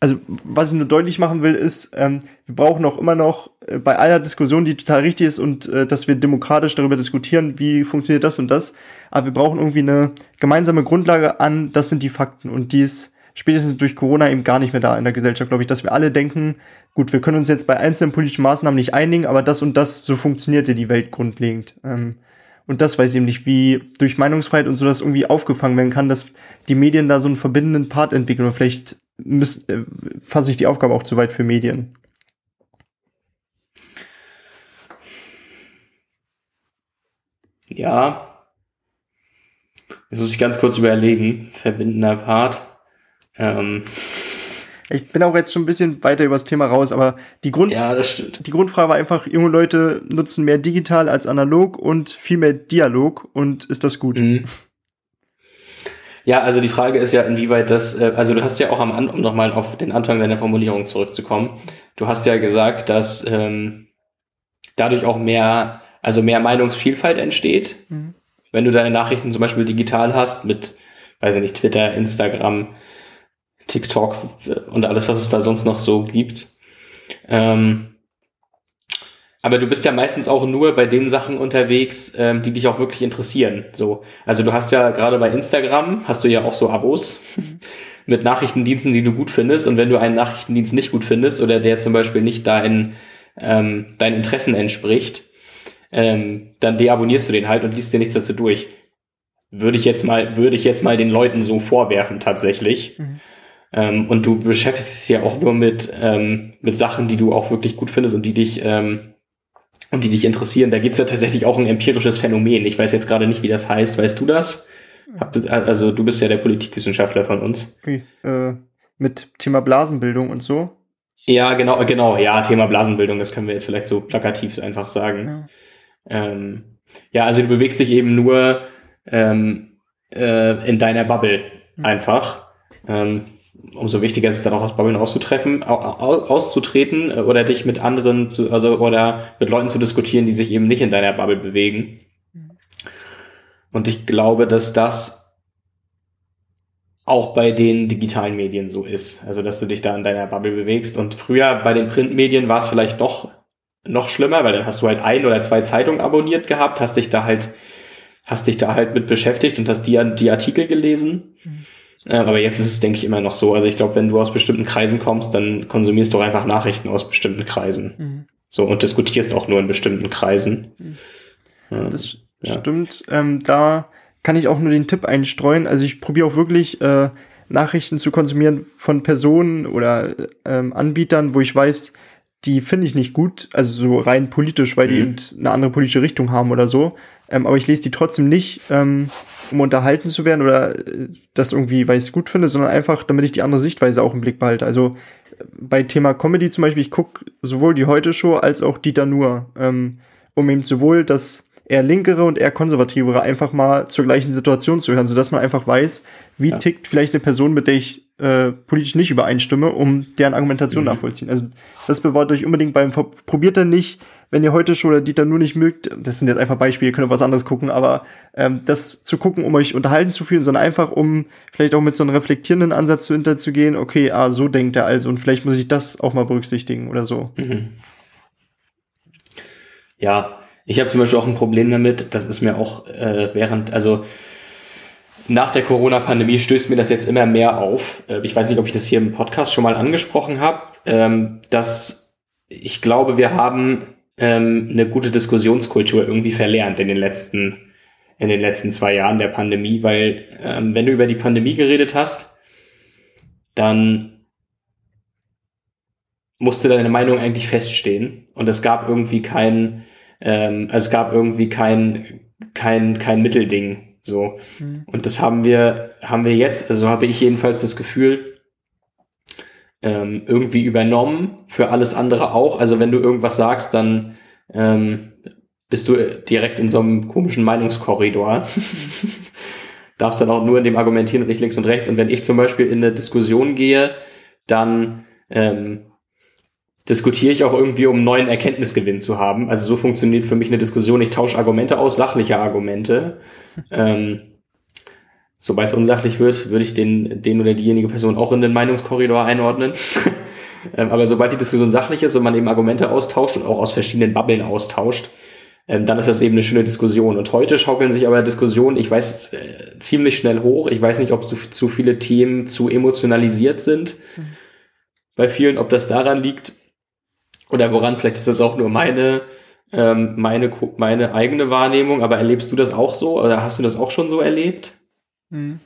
Speaker 2: also was ich nur deutlich machen will, ist, ähm, wir brauchen auch immer noch äh, bei aller Diskussion, die total richtig ist und äh, dass wir demokratisch darüber diskutieren, wie funktioniert das und das, aber wir brauchen irgendwie eine gemeinsame Grundlage an, das sind die Fakten und die ist spätestens durch Corona eben gar nicht mehr da in der Gesellschaft, glaube ich, dass wir alle denken, gut, wir können uns jetzt bei einzelnen politischen Maßnahmen nicht einigen, aber das und das, so funktioniert ja die Welt grundlegend. Ähm, und das weiß ich eben nicht, wie durch Meinungsfreiheit und so das irgendwie aufgefangen werden kann, dass die Medien da so einen verbindenden Part entwickeln. Und vielleicht äh, fasse ich die Aufgabe auch zu weit für Medien.
Speaker 3: Ja. Jetzt muss ich ganz kurz überlegen. Verbindender Part. Ähm.
Speaker 2: Ich bin auch jetzt schon ein bisschen weiter über das Thema raus, aber die, Grund
Speaker 3: ja,
Speaker 2: die Grundfrage war einfach, junge Leute nutzen mehr digital als analog und viel mehr Dialog und ist das gut? Mhm.
Speaker 3: Ja, also die Frage ist ja, inwieweit das, äh, also du hast ja auch am Anfang, um nochmal auf den Anfang deiner Formulierung zurückzukommen, du hast ja gesagt, dass ähm, dadurch auch mehr, also mehr Meinungsvielfalt entsteht, mhm. wenn du deine Nachrichten zum Beispiel digital hast mit, weiß ich nicht, Twitter, Instagram, TikTok und alles, was es da sonst noch so gibt. Ähm, aber du bist ja meistens auch nur bei den Sachen unterwegs, ähm, die dich auch wirklich interessieren. So, also du hast ja gerade bei Instagram hast du ja auch so Abos mit Nachrichtendiensten, die du gut findest. Und wenn du einen Nachrichtendienst nicht gut findest oder der zum Beispiel nicht deinen ähm, deinen Interessen entspricht, ähm, dann deabonnierst du den halt und liest dir nichts dazu durch. Würde ich jetzt mal, würde ich jetzt mal den Leuten so vorwerfen tatsächlich. Mhm. Ähm, und du beschäftigst dich ja auch nur mit, ähm, mit Sachen, die du auch wirklich gut findest und die dich, ähm, und die dich interessieren. Da gibt's ja tatsächlich auch ein empirisches Phänomen. Ich weiß jetzt gerade nicht, wie das heißt. Weißt du das? Also du bist ja der Politikwissenschaftler von uns.
Speaker 2: Okay. Äh, mit Thema Blasenbildung und so?
Speaker 3: Ja, genau, genau. Ja, Thema Blasenbildung, das können wir jetzt vielleicht so plakativ einfach sagen. Ja, ähm, ja also du bewegst dich eben nur ähm, äh, in deiner Bubble mhm. einfach. Ähm, umso wichtiger ist es dann auch aus Bubblen auszutreffen, auszutreten äh, oder dich mit anderen zu, also oder mit Leuten zu diskutieren, die sich eben nicht in deiner Bubble bewegen. Und ich glaube, dass das auch bei den digitalen Medien so ist. Also, dass du dich da in deiner Bubble bewegst. Und früher bei den Printmedien war es vielleicht noch, noch schlimmer, weil dann hast du halt ein oder zwei Zeitungen abonniert gehabt, hast dich da halt, hast dich da halt mit beschäftigt und hast die, die Artikel gelesen. Mhm. Aber jetzt ist es, denke ich, immer noch so. Also ich glaube, wenn du aus bestimmten Kreisen kommst, dann konsumierst du einfach Nachrichten aus bestimmten Kreisen. Mhm. So, und diskutierst auch nur in bestimmten Kreisen.
Speaker 2: Mhm. Das ja. stimmt. Ähm, da kann ich auch nur den Tipp einstreuen. Also ich probiere auch wirklich äh, Nachrichten zu konsumieren von Personen oder ähm, Anbietern, wo ich weiß, die finde ich nicht gut, also so rein politisch, weil mhm. die eben eine andere politische Richtung haben oder so. Ähm, aber ich lese die trotzdem nicht, ähm, um unterhalten zu werden oder äh, das irgendwie, weil ich es gut finde, sondern einfach, damit ich die andere Sichtweise auch im Blick behalte. Also äh, bei Thema Comedy zum Beispiel, ich gucke sowohl die Heute-Show als auch Dieter Nur, ähm, um eben sowohl das eher linkere und eher konservativere einfach mal zur gleichen Situation zu hören, sodass man einfach weiß, wie ja. tickt vielleicht eine Person, mit der ich äh, politisch nicht übereinstimme, um deren Argumentation mhm. nachvollziehen. Also das bewahrt euch unbedingt beim Ver probiert dann nicht, wenn ihr heute schon oder Dieter nur nicht mögt, das sind jetzt einfach Beispiele, ihr könnt was anderes gucken, aber ähm, das zu gucken, um euch unterhalten zu fühlen, sondern einfach um vielleicht auch mit so einem reflektierenden Ansatz zu hinterzugehen, okay, ah, so denkt er also und vielleicht muss ich das auch mal berücksichtigen oder so. Mhm.
Speaker 3: Ja, ich habe zum Beispiel auch ein Problem damit, das ist mir auch äh, während, also nach der Corona-Pandemie stößt mir das jetzt immer mehr auf. Äh, ich weiß nicht, ob ich das hier im Podcast schon mal angesprochen habe, ähm, dass ich glaube, wir haben ähm, eine gute Diskussionskultur irgendwie verlernt in den letzten in den letzten zwei Jahren der Pandemie, weil ähm, wenn du über die Pandemie geredet hast, dann musste deine Meinung eigentlich feststehen und es gab irgendwie kein ähm, es gab irgendwie kein, kein, kein Mittelding. So. Mhm. Und das haben wir, haben wir jetzt, also habe ich jedenfalls das Gefühl, ähm, irgendwie übernommen, für alles andere auch. Also wenn du irgendwas sagst, dann ähm, bist du direkt in so einem komischen Meinungskorridor. Darfst dann auch nur in dem argumentieren, nicht links und rechts. Und wenn ich zum Beispiel in eine Diskussion gehe, dann ähm, diskutiere ich auch irgendwie, um neuen Erkenntnisgewinn zu haben. Also so funktioniert für mich eine Diskussion. Ich tausche Argumente aus, sachliche Argumente. ähm, Sobald es unsachlich wird, würde ich den, den oder diejenige Person auch in den Meinungskorridor einordnen. ähm, aber sobald die Diskussion sachlich ist und man eben Argumente austauscht und auch aus verschiedenen Bubbeln austauscht, ähm, dann ist das eben eine schöne Diskussion. Und heute schaukeln sich aber Diskussionen, ich weiß, äh, ziemlich schnell hoch. Ich weiß nicht, ob zu, zu viele Themen zu emotionalisiert sind. Mhm. Bei vielen, ob das daran liegt, oder woran, vielleicht ist das auch nur meine, ähm, meine, meine eigene Wahrnehmung, aber erlebst du das auch so oder hast du das auch schon so erlebt?
Speaker 2: Hm.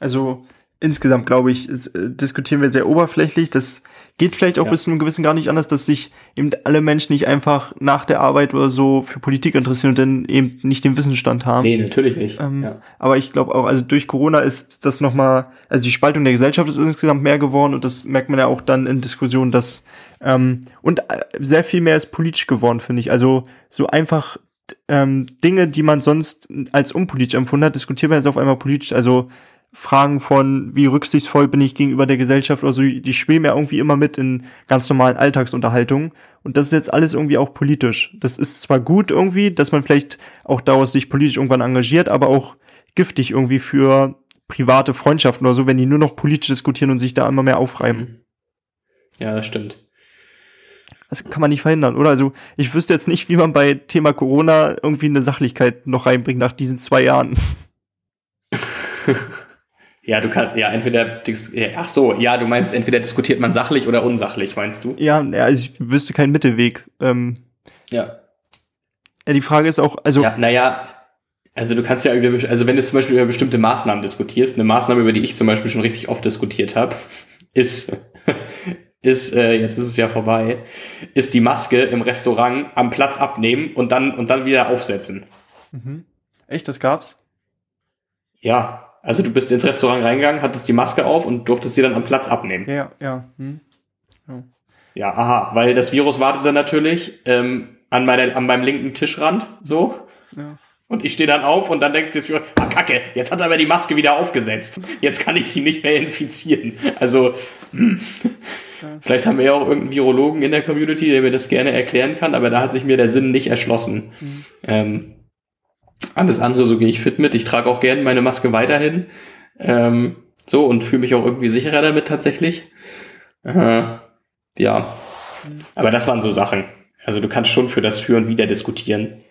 Speaker 2: Also insgesamt glaube ich, ist, äh, diskutieren wir sehr oberflächlich. Das geht vielleicht auch ja. bis zu einem gewissen gar nicht anders, dass sich eben alle Menschen nicht einfach nach der Arbeit oder so für Politik interessieren und dann eben nicht den Wissensstand haben.
Speaker 3: Nee, natürlich nicht.
Speaker 2: Ähm, ja. Aber ich glaube auch, also durch Corona ist das nochmal, also die Spaltung der Gesellschaft ist insgesamt mehr geworden und das merkt man ja auch dann in Diskussionen, dass ähm, und äh, sehr viel mehr ist politisch geworden, finde ich. Also so einfach ähm, Dinge, die man sonst als unpolitisch empfunden hat, diskutiert man jetzt auf einmal politisch. Also Fragen von, wie rücksichtsvoll bin ich gegenüber der Gesellschaft oder so, die schweben ja irgendwie immer mit in ganz normalen Alltagsunterhaltungen. Und das ist jetzt alles irgendwie auch politisch. Das ist zwar gut irgendwie, dass man vielleicht auch daraus sich politisch irgendwann engagiert, aber auch giftig irgendwie für private Freundschaften oder so, wenn die nur noch politisch diskutieren und sich da immer mehr aufreiben.
Speaker 3: Ja, das stimmt.
Speaker 2: Das kann man nicht verhindern, oder? Also ich wüsste jetzt nicht, wie man bei Thema Corona irgendwie eine Sachlichkeit noch reinbringt nach diesen zwei Jahren.
Speaker 3: ja, du kannst, ja, entweder, ach so, ja, du meinst, entweder diskutiert man sachlich oder unsachlich, meinst du?
Speaker 2: Ja, ja also ich wüsste keinen Mittelweg. Ähm,
Speaker 3: ja.
Speaker 2: Ja, die Frage ist auch, also.
Speaker 3: Ja, naja, also du kannst ja über, also wenn du zum Beispiel über bestimmte Maßnahmen diskutierst, eine Maßnahme, über die ich zum Beispiel schon richtig oft diskutiert habe, ist, ist, äh, jetzt ist es ja vorbei, ist die Maske im Restaurant am Platz abnehmen und dann, und dann wieder aufsetzen.
Speaker 2: Mhm. Echt, das gab's?
Speaker 3: Ja, also du bist ins Restaurant reingegangen, hattest die Maske auf und durftest sie dann am Platz abnehmen.
Speaker 2: Ja, ja. Hm.
Speaker 3: Ja, ja aha, weil das Virus wartet dann natürlich ähm, an, meiner, an meinem linken Tischrand, so. Ja. Und ich stehe dann auf und dann denkst du dir, ah, kacke, jetzt hat er aber die Maske wieder aufgesetzt. Jetzt kann ich ihn nicht mehr infizieren. Also, hm. Vielleicht haben wir ja auch irgendeinen Virologen in der Community, der mir das gerne erklären kann, aber da hat sich mir der Sinn nicht erschlossen. Mhm. Ähm, alles andere, so gehe ich fit mit. Ich trage auch gerne meine Maske weiterhin. Ähm, So und fühle mich auch irgendwie sicherer damit tatsächlich. Äh, ja. Aber das waren so Sachen. Also du kannst schon für das Führen wieder diskutieren.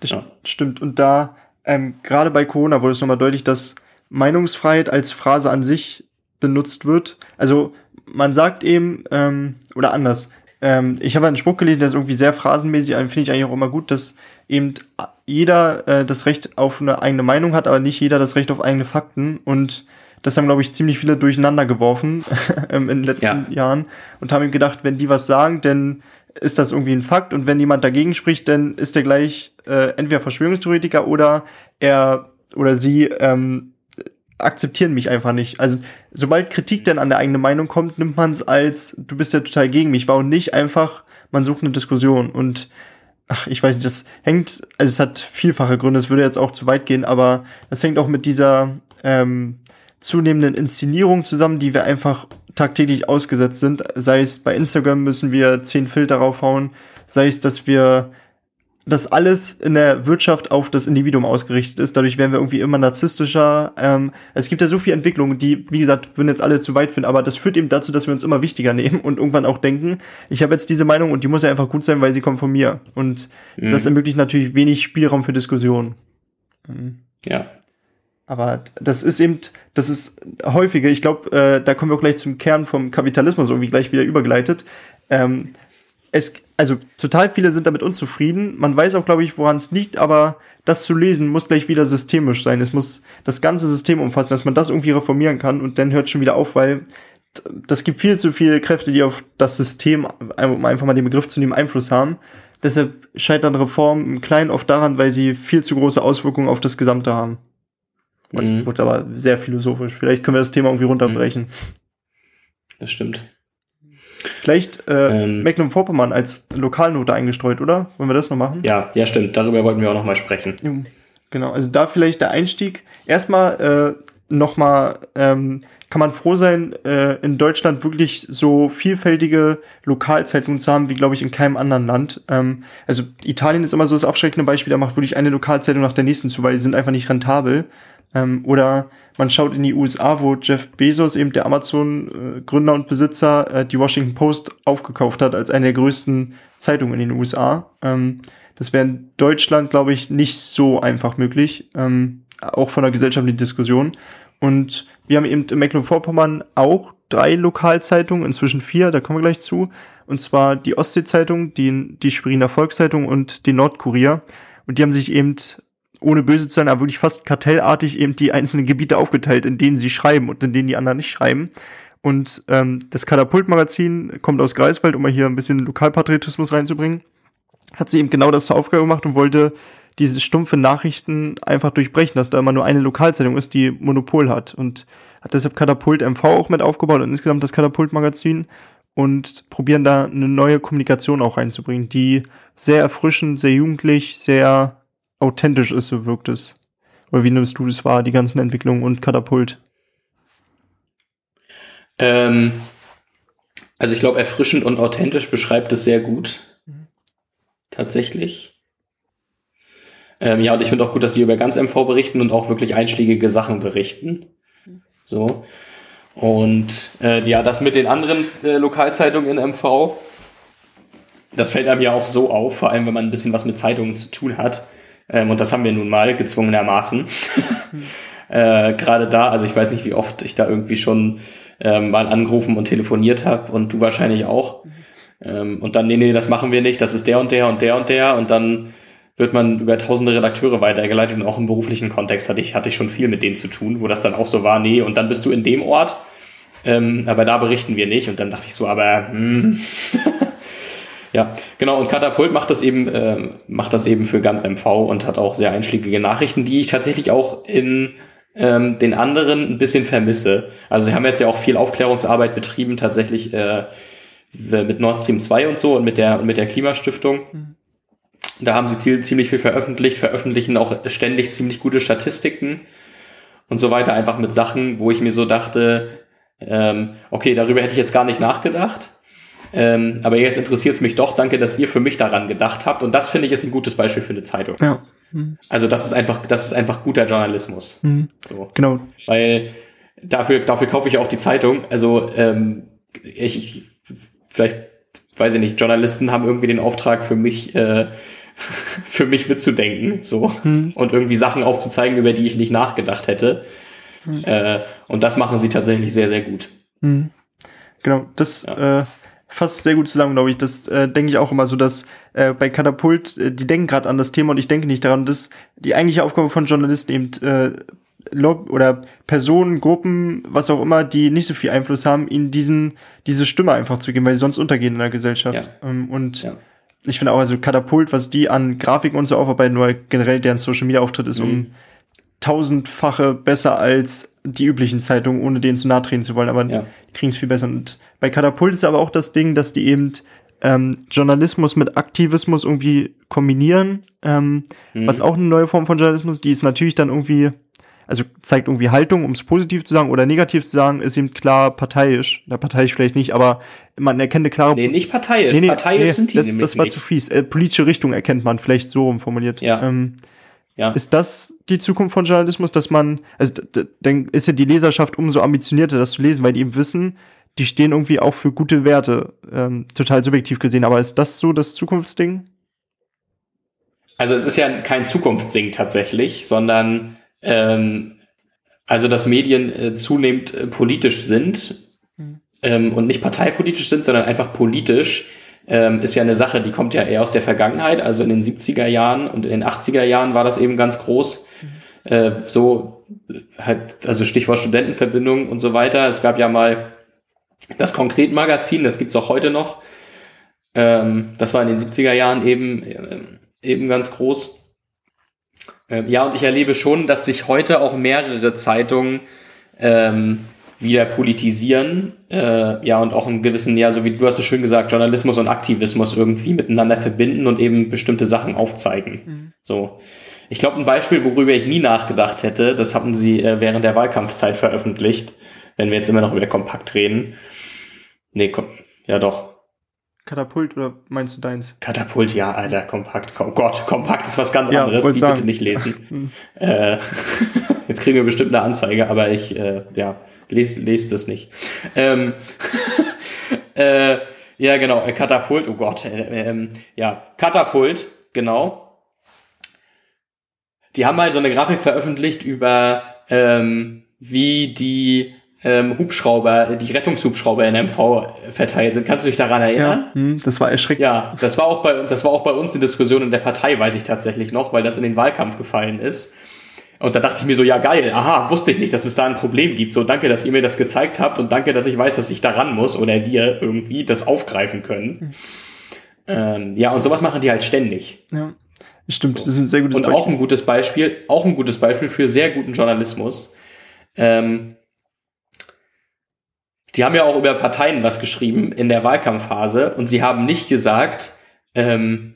Speaker 2: Das ja. stimmt. Und da, ähm, gerade bei Corona wurde es nochmal deutlich, dass Meinungsfreiheit als Phrase an sich benutzt wird. Also man sagt eben, ähm, oder anders, ähm, ich habe einen Spruch gelesen, der ist irgendwie sehr phrasenmäßig, finde ich eigentlich auch immer gut, dass eben jeder äh, das Recht auf eine eigene Meinung hat, aber nicht jeder das Recht auf eigene Fakten. Und das haben, glaube ich, ziemlich viele durcheinander geworfen ähm, in den letzten ja. Jahren und haben ihm gedacht, wenn die was sagen, dann ist das irgendwie ein Fakt und wenn jemand dagegen spricht, dann ist der gleich äh, entweder Verschwörungstheoretiker oder er oder sie ähm, akzeptieren mich einfach nicht. Also sobald Kritik dann an der eigenen Meinung kommt, nimmt man es als du bist ja total gegen mich, war und nicht einfach man sucht eine Diskussion und ach, ich weiß nicht, das hängt, also es hat vielfache Gründe, es würde jetzt auch zu weit gehen, aber das hängt auch mit dieser ähm, zunehmenden Inszenierung zusammen, die wir einfach tagtäglich ausgesetzt sind. Sei es bei Instagram müssen wir zehn Filter raufhauen, sei es, dass wir dass alles in der Wirtschaft auf das Individuum ausgerichtet ist. Dadurch werden wir irgendwie immer narzisstischer. Ähm, es gibt ja so viele Entwicklungen, die, wie gesagt, würden jetzt alle zu weit finden, aber das führt eben dazu, dass wir uns immer wichtiger nehmen und irgendwann auch denken, ich habe jetzt diese Meinung und die muss ja einfach gut sein, weil sie kommt von mir. Und mhm. das ermöglicht natürlich wenig Spielraum für Diskussionen.
Speaker 3: Mhm. Ja.
Speaker 2: Aber das ist eben, das ist häufiger, ich glaube, äh, da kommen wir auch gleich zum Kern vom Kapitalismus irgendwie gleich wieder übergeleitet. Ähm, es, also total viele sind damit unzufrieden. Man weiß auch, glaube ich, woran es liegt, aber das zu lesen muss gleich wieder systemisch sein. Es muss das ganze System umfassen, dass man das irgendwie reformieren kann und dann hört schon wieder auf, weil das gibt viel zu viele Kräfte, die auf das System, um einfach mal den Begriff zu nehmen, Einfluss haben. Deshalb scheitern Reformen im Kleinen oft daran, weil sie viel zu große Auswirkungen auf das Gesamte haben. Und mhm. wurde aber sehr philosophisch. Vielleicht können wir das Thema irgendwie runterbrechen. Mhm.
Speaker 3: Das stimmt.
Speaker 2: Vielleicht äh, ähm, Mecklenburg-Vorpommern als Lokalnote eingestreut, oder? Wollen wir das noch machen?
Speaker 3: Ja, ja, stimmt. Darüber wollten wir auch noch mal sprechen.
Speaker 2: Genau, also da vielleicht der Einstieg. Erstmal äh, noch mal ähm, kann man froh sein, äh, in Deutschland wirklich so vielfältige Lokalzeitungen zu haben, wie, glaube ich, in keinem anderen Land. Ähm, also Italien ist immer so das abschreckende Beispiel, da macht wirklich eine Lokalzeitung nach der nächsten zu, weil die sind einfach nicht rentabel. Ähm, oder man schaut in die USA, wo Jeff Bezos, eben der Amazon-Gründer und Besitzer, äh, die Washington Post aufgekauft hat als eine der größten Zeitungen in den USA. Ähm, das wäre in Deutschland, glaube ich, nicht so einfach möglich, ähm, auch von der gesellschaftlichen Diskussion. Und wir haben eben in Mecklenburg-Vorpommern auch drei Lokalzeitungen, inzwischen vier, da kommen wir gleich zu. Und zwar die Ostsee-Zeitung, die, die Schweriner Volkszeitung und die Nordkurier. Und die haben sich eben ohne böse zu sein, aber wirklich fast kartellartig eben die einzelnen Gebiete aufgeteilt, in denen sie schreiben und in denen die anderen nicht schreiben. Und ähm, das Katapult-Magazin kommt aus Greifswald, um mal hier ein bisschen Lokalpatriotismus reinzubringen. Hat sie eben genau das zur Aufgabe gemacht und wollte diese stumpfe Nachrichten einfach durchbrechen, dass da immer nur eine Lokalzeitung ist, die Monopol hat. Und hat deshalb Katapult MV auch mit aufgebaut und insgesamt das Katapult-Magazin und probieren da eine neue Kommunikation auch reinzubringen, die sehr erfrischend, sehr jugendlich, sehr authentisch ist, so wirkt es. Oder wie nimmst du das wahr, die ganzen Entwicklungen und Katapult?
Speaker 3: Ähm, also ich glaube, erfrischend und authentisch beschreibt es sehr gut. Mhm. Tatsächlich. Ähm, ja, und ich finde auch gut, dass sie über ganz MV berichten und auch wirklich einschlägige Sachen berichten. So. Und äh, ja, das mit den anderen äh, Lokalzeitungen in MV, das fällt einem ja auch so auf, vor allem wenn man ein bisschen was mit Zeitungen zu tun hat. Ähm, und das haben wir nun mal gezwungenermaßen. äh, Gerade da, also ich weiß nicht, wie oft ich da irgendwie schon ähm, mal angerufen und telefoniert habe und du wahrscheinlich auch. Ähm, und dann, nee, nee, das machen wir nicht, das ist der und der und der und der und dann wird man über tausende Redakteure weitergeleitet und auch im beruflichen Kontext hatte ich, hatte ich schon viel mit denen zu tun, wo das dann auch so war, nee, und dann bist du in dem Ort, ähm, aber da berichten wir nicht. Und dann dachte ich so, aber hm. Ja, genau. Und Katapult macht das eben, äh, macht das eben für ganz MV und hat auch sehr einschlägige Nachrichten, die ich tatsächlich auch in ähm, den anderen ein bisschen vermisse. Also sie haben jetzt ja auch viel Aufklärungsarbeit betrieben, tatsächlich äh, mit Nord Stream 2 und so und mit der, mit der Klimastiftung. Mhm. Da haben sie ziemlich viel veröffentlicht, veröffentlichen auch ständig ziemlich gute Statistiken und so weiter, einfach mit Sachen, wo ich mir so dachte, ähm, okay, darüber hätte ich jetzt gar nicht nachgedacht. Ähm, aber jetzt interessiert es mich doch. Danke, dass ihr für mich daran gedacht habt. Und das finde ich ist ein gutes Beispiel für eine Zeitung.
Speaker 2: Ja.
Speaker 3: Also das ist einfach, das ist einfach guter Journalismus.
Speaker 2: Mhm. So. Genau.
Speaker 3: Weil dafür, dafür kaufe ich auch die Zeitung. Also ähm, ich, vielleicht, weiß ich nicht, Journalisten haben irgendwie den Auftrag für mich, äh, für mich mitzudenken, so hm. und irgendwie Sachen aufzuzeigen, über die ich nicht nachgedacht hätte. Hm. Äh, und das machen sie tatsächlich sehr, sehr gut. Hm.
Speaker 2: Genau, das ja. äh, fasst sehr gut zusammen, glaube ich. Das äh, denke ich auch immer so, dass äh, bei Katapult, äh, die denken gerade an das Thema und ich denke nicht daran, dass die eigentliche Aufgabe von Journalisten eben äh, Lob oder Personen, Gruppen, was auch immer, die nicht so viel Einfluss haben, ihnen diesen, diese Stimme einfach zu geben, weil sie sonst untergehen in der Gesellschaft. Ja. Ähm, und ja. ich finde auch, also Katapult, was die an Grafiken und so aufarbeiten, nur generell deren Social Media Auftritt ist, mhm. um tausendfache besser als die üblichen Zeitungen, ohne denen zu nahe treten zu wollen, aber ja. die kriegen es viel besser. Und bei Katapult ist aber auch das Ding, dass die eben ähm, Journalismus mit Aktivismus irgendwie kombinieren, ähm, mhm. was auch eine neue Form von Journalismus, die ist natürlich dann irgendwie also zeigt irgendwie Haltung, um es positiv zu sagen oder negativ zu sagen, ist eben klar parteiisch. Na, parteiisch vielleicht nicht, aber man erkennt eine klare.
Speaker 3: Nee, nicht parteiisch. Nee, nee, parteiisch nee, sind die
Speaker 2: das, nämlich Das war nicht. zu fies. Äh, politische Richtung erkennt man, vielleicht so formuliert.
Speaker 3: Ja. Ähm,
Speaker 2: ja. Ist das die Zukunft von Journalismus, dass man, also dann ist ja die Leserschaft umso ambitionierter, das zu lesen, weil die eben wissen, die stehen irgendwie auch für gute Werte, ähm, total subjektiv gesehen. Aber ist das so das Zukunftsding?
Speaker 3: Also es ist ja kein Zukunftsding tatsächlich, sondern ähm, also dass Medien äh, zunehmend äh, politisch sind mhm. ähm, und nicht parteipolitisch sind, sondern einfach politisch, ähm, ist ja eine Sache, die kommt ja eher aus der Vergangenheit. Also in den 70er Jahren und in den 80er Jahren war das eben ganz groß. Mhm. Äh, so halt, also Stichwort Studentenverbindung und so weiter. Es gab ja mal das Konkret-Magazin, das gibt's auch heute noch. Ähm, das war in den 70er Jahren eben, äh, eben ganz groß. Ähm, ja, und ich erlebe schon, dass sich heute auch mehrere Zeitungen ähm, wieder politisieren, äh, ja, und auch einen gewissen, ja, so wie du hast es schön gesagt, Journalismus und Aktivismus irgendwie miteinander verbinden und eben bestimmte Sachen aufzeigen. Mhm. So. Ich glaube, ein Beispiel, worüber ich nie nachgedacht hätte, das hatten sie äh, während der Wahlkampfzeit veröffentlicht, wenn wir jetzt immer noch über Kompakt reden. Nee, komm, ja doch.
Speaker 2: Katapult oder meinst du deins?
Speaker 3: Katapult, ja, Alter, kompakt. Oh Gott, kompakt ist was ganz anderes. Ja, die sagen. bitte nicht lesen. äh, jetzt kriegen wir bestimmt eine Anzeige, aber ich, äh, ja, lese les das nicht. Ähm, äh, ja, genau, äh, Katapult, oh Gott, äh, ähm, ja, Katapult, genau. Die haben halt so eine Grafik veröffentlicht über, ähm, wie die ähm, Hubschrauber, die Rettungshubschrauber in MV verteilt sind. Kannst du dich daran erinnern?
Speaker 2: Ja, hm, das war erschreckend.
Speaker 3: Ja, das war auch bei, das war auch bei uns eine Diskussion in der Partei, weiß ich tatsächlich noch, weil das in den Wahlkampf gefallen ist. Und da dachte ich mir so, ja geil, aha, wusste ich nicht, dass es da ein Problem gibt. So, danke, dass ihr mir das gezeigt habt und danke, dass ich weiß, dass ich daran muss oder wir irgendwie das aufgreifen können. Mhm. Ähm, ja, und sowas machen die halt ständig.
Speaker 2: Ja, stimmt, so. das ist ein sehr
Speaker 3: gutes und Beispiel. Und auch ein gutes Beispiel, auch ein gutes Beispiel für sehr guten Journalismus. Ähm, die haben ja auch über Parteien was geschrieben in der Wahlkampfphase und sie haben nicht gesagt, ähm,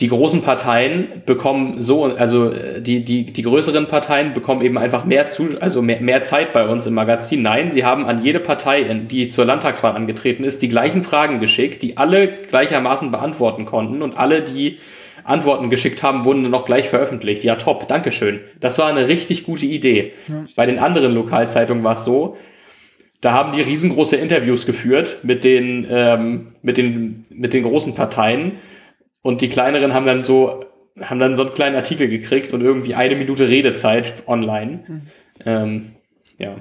Speaker 3: die großen Parteien bekommen so, also äh, die, die, die größeren Parteien bekommen eben einfach mehr zu, also mehr, mehr Zeit bei uns im Magazin. Nein, sie haben an jede Partei, die zur Landtagswahl angetreten ist, die gleichen Fragen geschickt, die alle gleichermaßen beantworten konnten und alle, die Antworten geschickt haben, wurden dann auch gleich veröffentlicht. Ja, top, Dankeschön. Das war eine richtig gute Idee. Bei den anderen Lokalzeitungen war es so, da haben die riesengroße Interviews geführt mit den, ähm, mit den, mit den großen Parteien. Und die kleineren haben dann so, haben dann so einen kleinen Artikel gekriegt und irgendwie eine Minute Redezeit online. Mhm. Ähm, ja.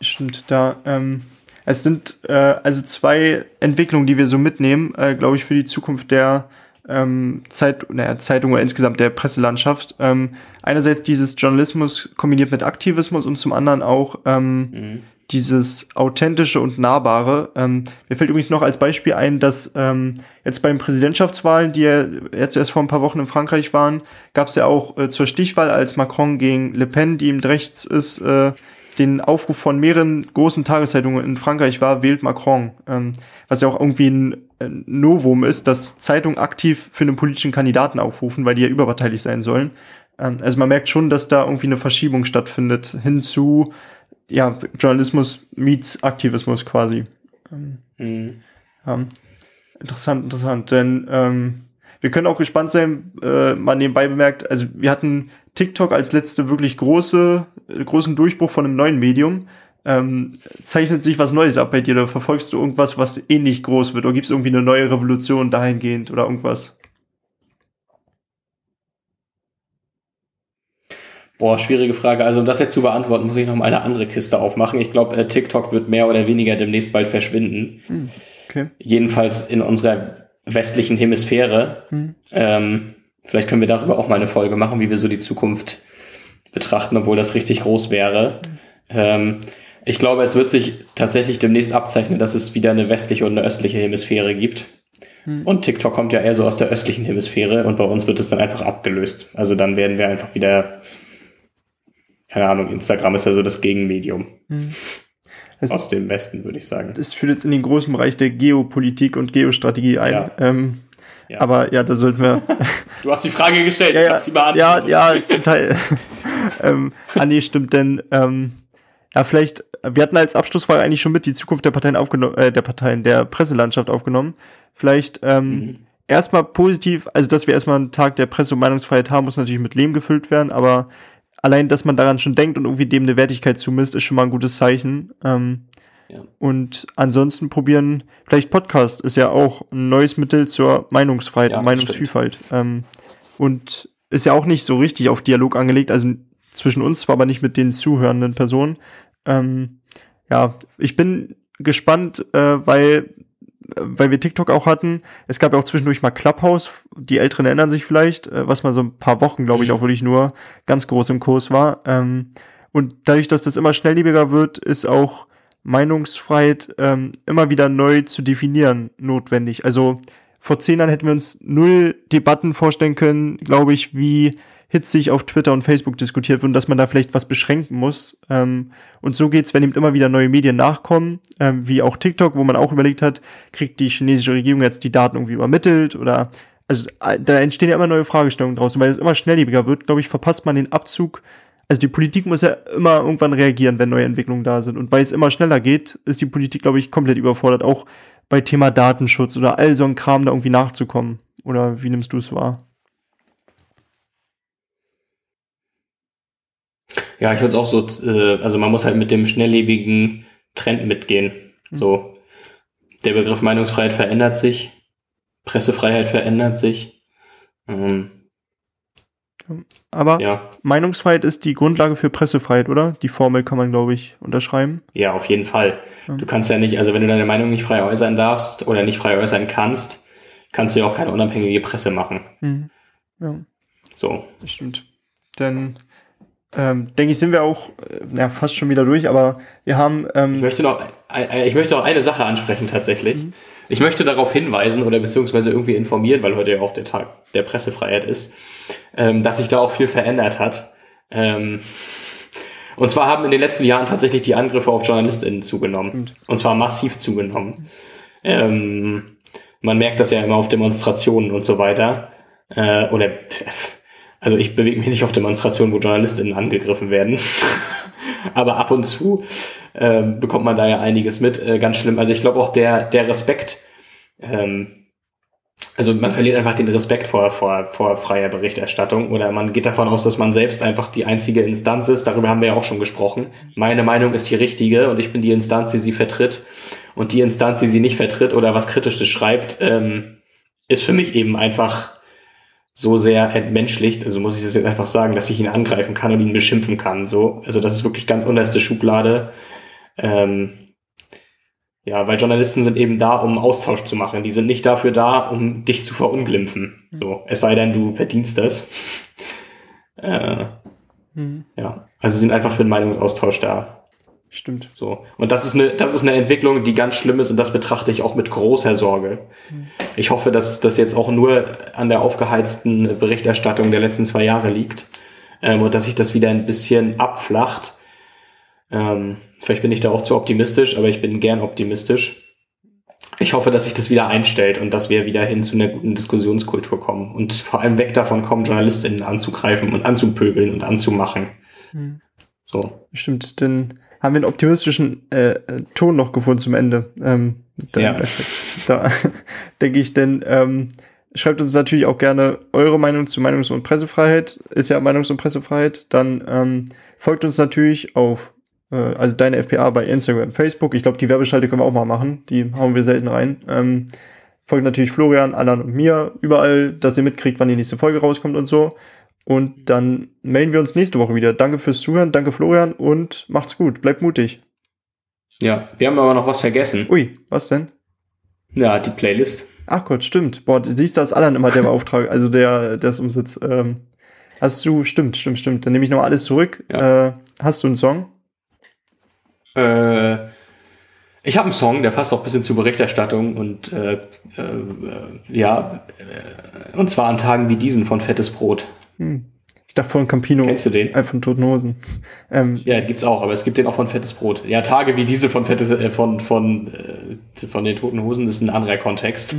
Speaker 2: Stimmt, da, ähm, es sind äh, also zwei Entwicklungen, die wir so mitnehmen, äh, glaube ich, für die Zukunft der ähm, Zeit, naja, Zeitung oder insgesamt der Presselandschaft. Ähm, einerseits dieses Journalismus kombiniert mit Aktivismus und zum anderen auch ähm, mhm dieses authentische und nahbare. Ähm, mir fällt übrigens noch als Beispiel ein, dass ähm, jetzt bei den Präsidentschaftswahlen, die ja jetzt erst vor ein paar Wochen in Frankreich waren, gab es ja auch äh, zur Stichwahl, als Macron gegen Le Pen, die ihm rechts ist, äh, den Aufruf von mehreren großen Tageszeitungen in Frankreich war, wählt Macron. Ähm, was ja auch irgendwie ein, ein Novum ist, dass Zeitungen aktiv für einen politischen Kandidaten aufrufen, weil die ja überparteilich sein sollen. Ähm, also man merkt schon, dass da irgendwie eine Verschiebung stattfindet hin zu ja, Journalismus meets Aktivismus quasi. Ähm, mhm. Ja, interessant, interessant. Denn ähm, Wir können auch gespannt sein, äh, mal nebenbei bemerkt, also wir hatten TikTok als letzte wirklich große, äh, großen Durchbruch von einem neuen Medium. Ähm, zeichnet sich was Neues ab bei dir oder verfolgst du irgendwas, was ähnlich groß wird oder gibt es irgendwie eine neue Revolution dahingehend oder irgendwas?
Speaker 3: Boah, schwierige Frage. Also um das jetzt zu beantworten, muss ich noch mal eine andere Kiste aufmachen. Ich glaube, äh, TikTok wird mehr oder weniger demnächst bald verschwinden. Hm, okay. Jedenfalls in unserer westlichen Hemisphäre. Hm. Ähm, vielleicht können wir darüber auch mal eine Folge machen, wie wir so die Zukunft betrachten, obwohl das richtig groß wäre. Hm. Ähm, ich glaube, es wird sich tatsächlich demnächst abzeichnen, dass es wieder eine westliche und eine östliche Hemisphäre gibt. Hm. Und TikTok kommt ja eher so aus der östlichen Hemisphäre und bei uns wird es dann einfach abgelöst. Also dann werden wir einfach wieder keine Ahnung, Instagram ist ja so das Gegenmedium. Mhm. Aus dem Westen, würde ich sagen.
Speaker 2: Das führt jetzt in den großen Bereich der Geopolitik und Geostrategie ein. Ja. Ähm, ja. Aber ja, da sollten wir.
Speaker 3: Du hast die Frage gestellt,
Speaker 2: ja, ich habe sie beantwortet. Ja, ja, zum Teil. ähm, ah, nee, stimmt, denn ähm, ja, vielleicht, wir hatten als Abschlussfrage eigentlich schon mit die Zukunft der Parteien aufgenommen, äh, der Parteien, der Presselandschaft aufgenommen. Vielleicht ähm, mhm. erstmal positiv, also dass wir erstmal einen Tag der Presse- und Meinungsfreiheit haben, muss natürlich mit Leben gefüllt werden, aber allein, dass man daran schon denkt und irgendwie dem eine Wertigkeit zumisst, ist schon mal ein gutes Zeichen. Ähm, ja. Und ansonsten probieren, vielleicht Podcast ist ja auch ein neues Mittel zur Meinungsfreiheit ja, und Meinungsvielfalt. Ähm, und ist ja auch nicht so richtig auf Dialog angelegt, also zwischen uns zwar, aber nicht mit den zuhörenden Personen. Ähm, ja, ich bin gespannt, äh, weil weil wir TikTok auch hatten, es gab ja auch zwischendurch mal Clubhouse, die Älteren erinnern sich vielleicht, äh, was mal so ein paar Wochen, glaube ich, mhm. auch wirklich nur ganz groß im Kurs war. Ähm, und dadurch, dass das immer schnelllebiger wird, ist auch Meinungsfreiheit ähm, immer wieder neu zu definieren notwendig. Also vor zehn Jahren hätten wir uns null Debatten vorstellen können, glaube ich, wie hitzig auf Twitter und Facebook diskutiert wird und dass man da vielleicht was beschränken muss. Ähm, und so geht's, wenn eben immer wieder neue Medien nachkommen, ähm, wie auch TikTok, wo man auch überlegt hat, kriegt die chinesische Regierung jetzt die Daten irgendwie übermittelt oder also äh, da entstehen ja immer neue Fragestellungen draußen, weil es immer schnelllebiger wird, glaube ich, verpasst man den Abzug. Also die Politik muss ja immer irgendwann reagieren, wenn neue Entwicklungen da sind. Und weil es immer schneller geht, ist die Politik, glaube ich, komplett überfordert, auch bei Thema Datenschutz oder all so ein Kram da irgendwie nachzukommen. Oder wie nimmst du es wahr?
Speaker 3: Ja, ich würde es auch so, äh, also man muss halt mit dem schnelllebigen Trend mitgehen. Mhm. So, der Begriff Meinungsfreiheit verändert sich, Pressefreiheit verändert sich. Ähm,
Speaker 2: aber ja. Meinungsfreiheit ist die Grundlage für Pressefreiheit, oder? Die Formel kann man, glaube ich, unterschreiben.
Speaker 3: Ja, auf jeden Fall. Ja. Du kannst ja nicht, also wenn du deine Meinung nicht frei äußern darfst oder nicht frei äußern kannst, kannst du ja auch keine unabhängige Presse machen. Mhm.
Speaker 2: Ja. So. Das stimmt. Denn ähm, denke ich, sind wir auch äh, ja, fast schon wieder durch, aber wir haben. Ähm
Speaker 3: ich, möchte noch, ich möchte noch eine Sache ansprechen tatsächlich. Mhm. Ich möchte darauf hinweisen oder beziehungsweise irgendwie informieren, weil heute ja auch der Tag der Pressefreiheit ist, ähm, dass sich da auch viel verändert hat. Ähm, und zwar haben in den letzten Jahren tatsächlich die Angriffe auf JournalistInnen zugenommen. Mhm. Und zwar massiv zugenommen. Ähm, man merkt das ja immer auf Demonstrationen und so weiter. Äh, oder also ich bewege mich nicht auf Demonstrationen, wo JournalistInnen angegriffen werden. Aber ab und zu äh, bekommt man da ja einiges mit. Äh, ganz schlimm. Also ich glaube auch der, der Respekt, ähm, also man verliert einfach den Respekt vor, vor, vor freier Berichterstattung oder man geht davon aus, dass man selbst einfach die einzige Instanz ist. Darüber haben wir ja auch schon gesprochen. Meine Meinung ist die richtige und ich bin die Instanz, die sie vertritt. Und die Instanz, die sie nicht vertritt oder was Kritisches schreibt, ähm, ist für mich eben einfach so sehr entmenschlicht, also muss ich das jetzt einfach sagen, dass ich ihn angreifen kann und ihn beschimpfen kann. So, also das ist wirklich ganz unterste Schublade. Ähm, ja, weil Journalisten sind eben da, um Austausch zu machen. Die sind nicht dafür da, um dich zu verunglimpfen. So, es sei denn, du verdienst das. äh, mhm. Ja, also sind einfach für den Meinungsaustausch da.
Speaker 2: Stimmt.
Speaker 3: So. Und das ist eine, das ist eine Entwicklung, die ganz schlimm ist und das betrachte ich auch mit großer Sorge. Mhm. Ich hoffe, dass das jetzt auch nur an der aufgeheizten Berichterstattung der letzten zwei Jahre liegt ähm, und dass sich das wieder ein bisschen abflacht. Ähm, vielleicht bin ich da auch zu optimistisch, aber ich bin gern optimistisch. Ich hoffe, dass sich das wieder einstellt und dass wir wieder hin zu einer guten Diskussionskultur kommen und vor allem weg davon kommen, JournalistInnen anzugreifen und anzupöbeln und anzumachen.
Speaker 2: Mhm. So. Stimmt, denn haben wir einen optimistischen äh, Ton noch gefunden zum Ende. Ähm, da, ja. da denke ich, denn ähm, schreibt uns natürlich auch gerne eure Meinung zu Meinungs- und Pressefreiheit. Ist ja Meinungs- und Pressefreiheit. Dann ähm, folgt uns natürlich auf, äh, also deine FPA bei Instagram, Facebook. Ich glaube, die Werbeschalte können wir auch mal machen. Die hauen wir selten rein. Ähm, folgt natürlich Florian, Alan und mir überall, dass ihr mitkriegt, wann die nächste Folge rauskommt und so. Und dann melden wir uns nächste Woche wieder. Danke fürs Zuhören, danke Florian und macht's gut. Bleibt mutig.
Speaker 3: Ja, wir haben aber noch was vergessen.
Speaker 2: Ui, was denn?
Speaker 3: Ja, die Playlist.
Speaker 2: Ach Gott, stimmt. Boah, siehst du, das Alan immer der Beauftragte, also der, der es umsetzt. Ähm, hast du, stimmt, stimmt, stimmt. Dann nehme ich nochmal alles zurück.
Speaker 3: Ja.
Speaker 2: Äh, hast du einen Song?
Speaker 3: Äh, ich habe einen Song, der passt auch ein bisschen zur Berichterstattung und äh, äh, ja, äh, und zwar an Tagen wie diesen von Fettes Brot.
Speaker 2: Hm. Ich dachte von Campino.
Speaker 3: Kennst du den?
Speaker 2: Äh, von Toten Hosen. Ähm,
Speaker 3: Ja, gibt's auch, aber es gibt den auch von Fettes Brot. Ja, Tage wie diese von Fettes, äh, von von äh, von den Toten Hosen ist ein anderer Kontext.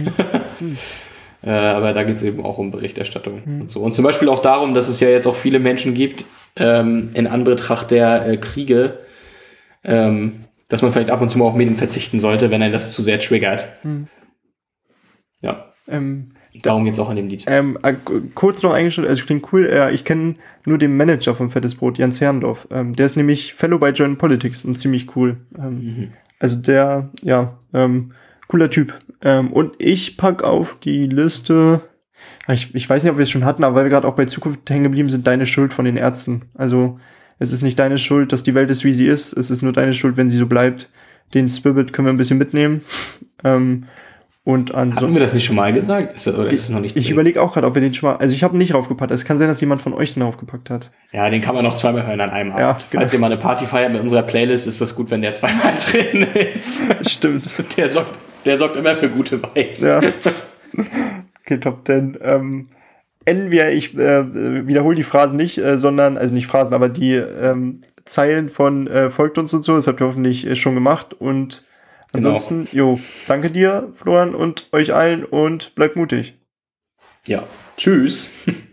Speaker 3: äh, aber da geht's eben auch um Berichterstattung und so. Und zum Beispiel auch darum, dass es ja jetzt auch viele Menschen gibt ähm, in Anbetracht der äh, Kriege, ähm, dass man vielleicht ab und zu mal auf Medien verzichten sollte, wenn einen das zu sehr triggert. Ja,
Speaker 2: ähm,
Speaker 3: darum geht's auch in dem Lied.
Speaker 2: ähm, äh, kurz noch eingestellt, also klingt cool, äh, ich kenne nur den Manager von Fettes Brot, Jens Herrndorf. Ähm, der ist nämlich Fellow bei Joint Politics und ziemlich cool. Ähm, Also der, ja, ähm, cooler Typ. Ähm, und ich pack auf die Liste, ich, ich weiß nicht, ob wir es schon hatten, aber weil wir gerade auch bei Zukunft hängen geblieben sind, deine Schuld von den Ärzten. Also es ist nicht deine Schuld, dass die Welt ist, wie sie ist. Es ist nur deine Schuld, wenn sie so bleibt. Den Spirit können wir ein bisschen mitnehmen. Ähm, und ansonsten.
Speaker 3: wir das nicht schon mal gesagt? Ist das, oder ist es noch nicht
Speaker 2: Ich überlege auch gerade, ob wir den schon mal. Also ich habe nicht draufgepackt. Es kann sein, dass jemand von euch den draufgepackt hat.
Speaker 3: Ja, den kann man noch zweimal hören an einem
Speaker 2: Ja,
Speaker 3: Abend.
Speaker 2: genau.
Speaker 3: Falls ihr mal eine Party feiert mit unserer Playlist, ist das gut, wenn der zweimal drin ist.
Speaker 2: Stimmt.
Speaker 3: Der sorgt, der sorgt immer für gute Vibes.
Speaker 2: Ja. okay, top 10. Ähm, enden wir, ich äh, wiederhole die Phrasen nicht, äh, sondern, also nicht Phrasen, aber die ähm, Zeilen von äh, Folgt uns und so, das habt ihr hoffentlich äh, schon gemacht. Und
Speaker 3: Genau.
Speaker 2: ansonsten, jo, danke dir, Florian, und euch allen und bleibt mutig.
Speaker 3: ja. Tschüss.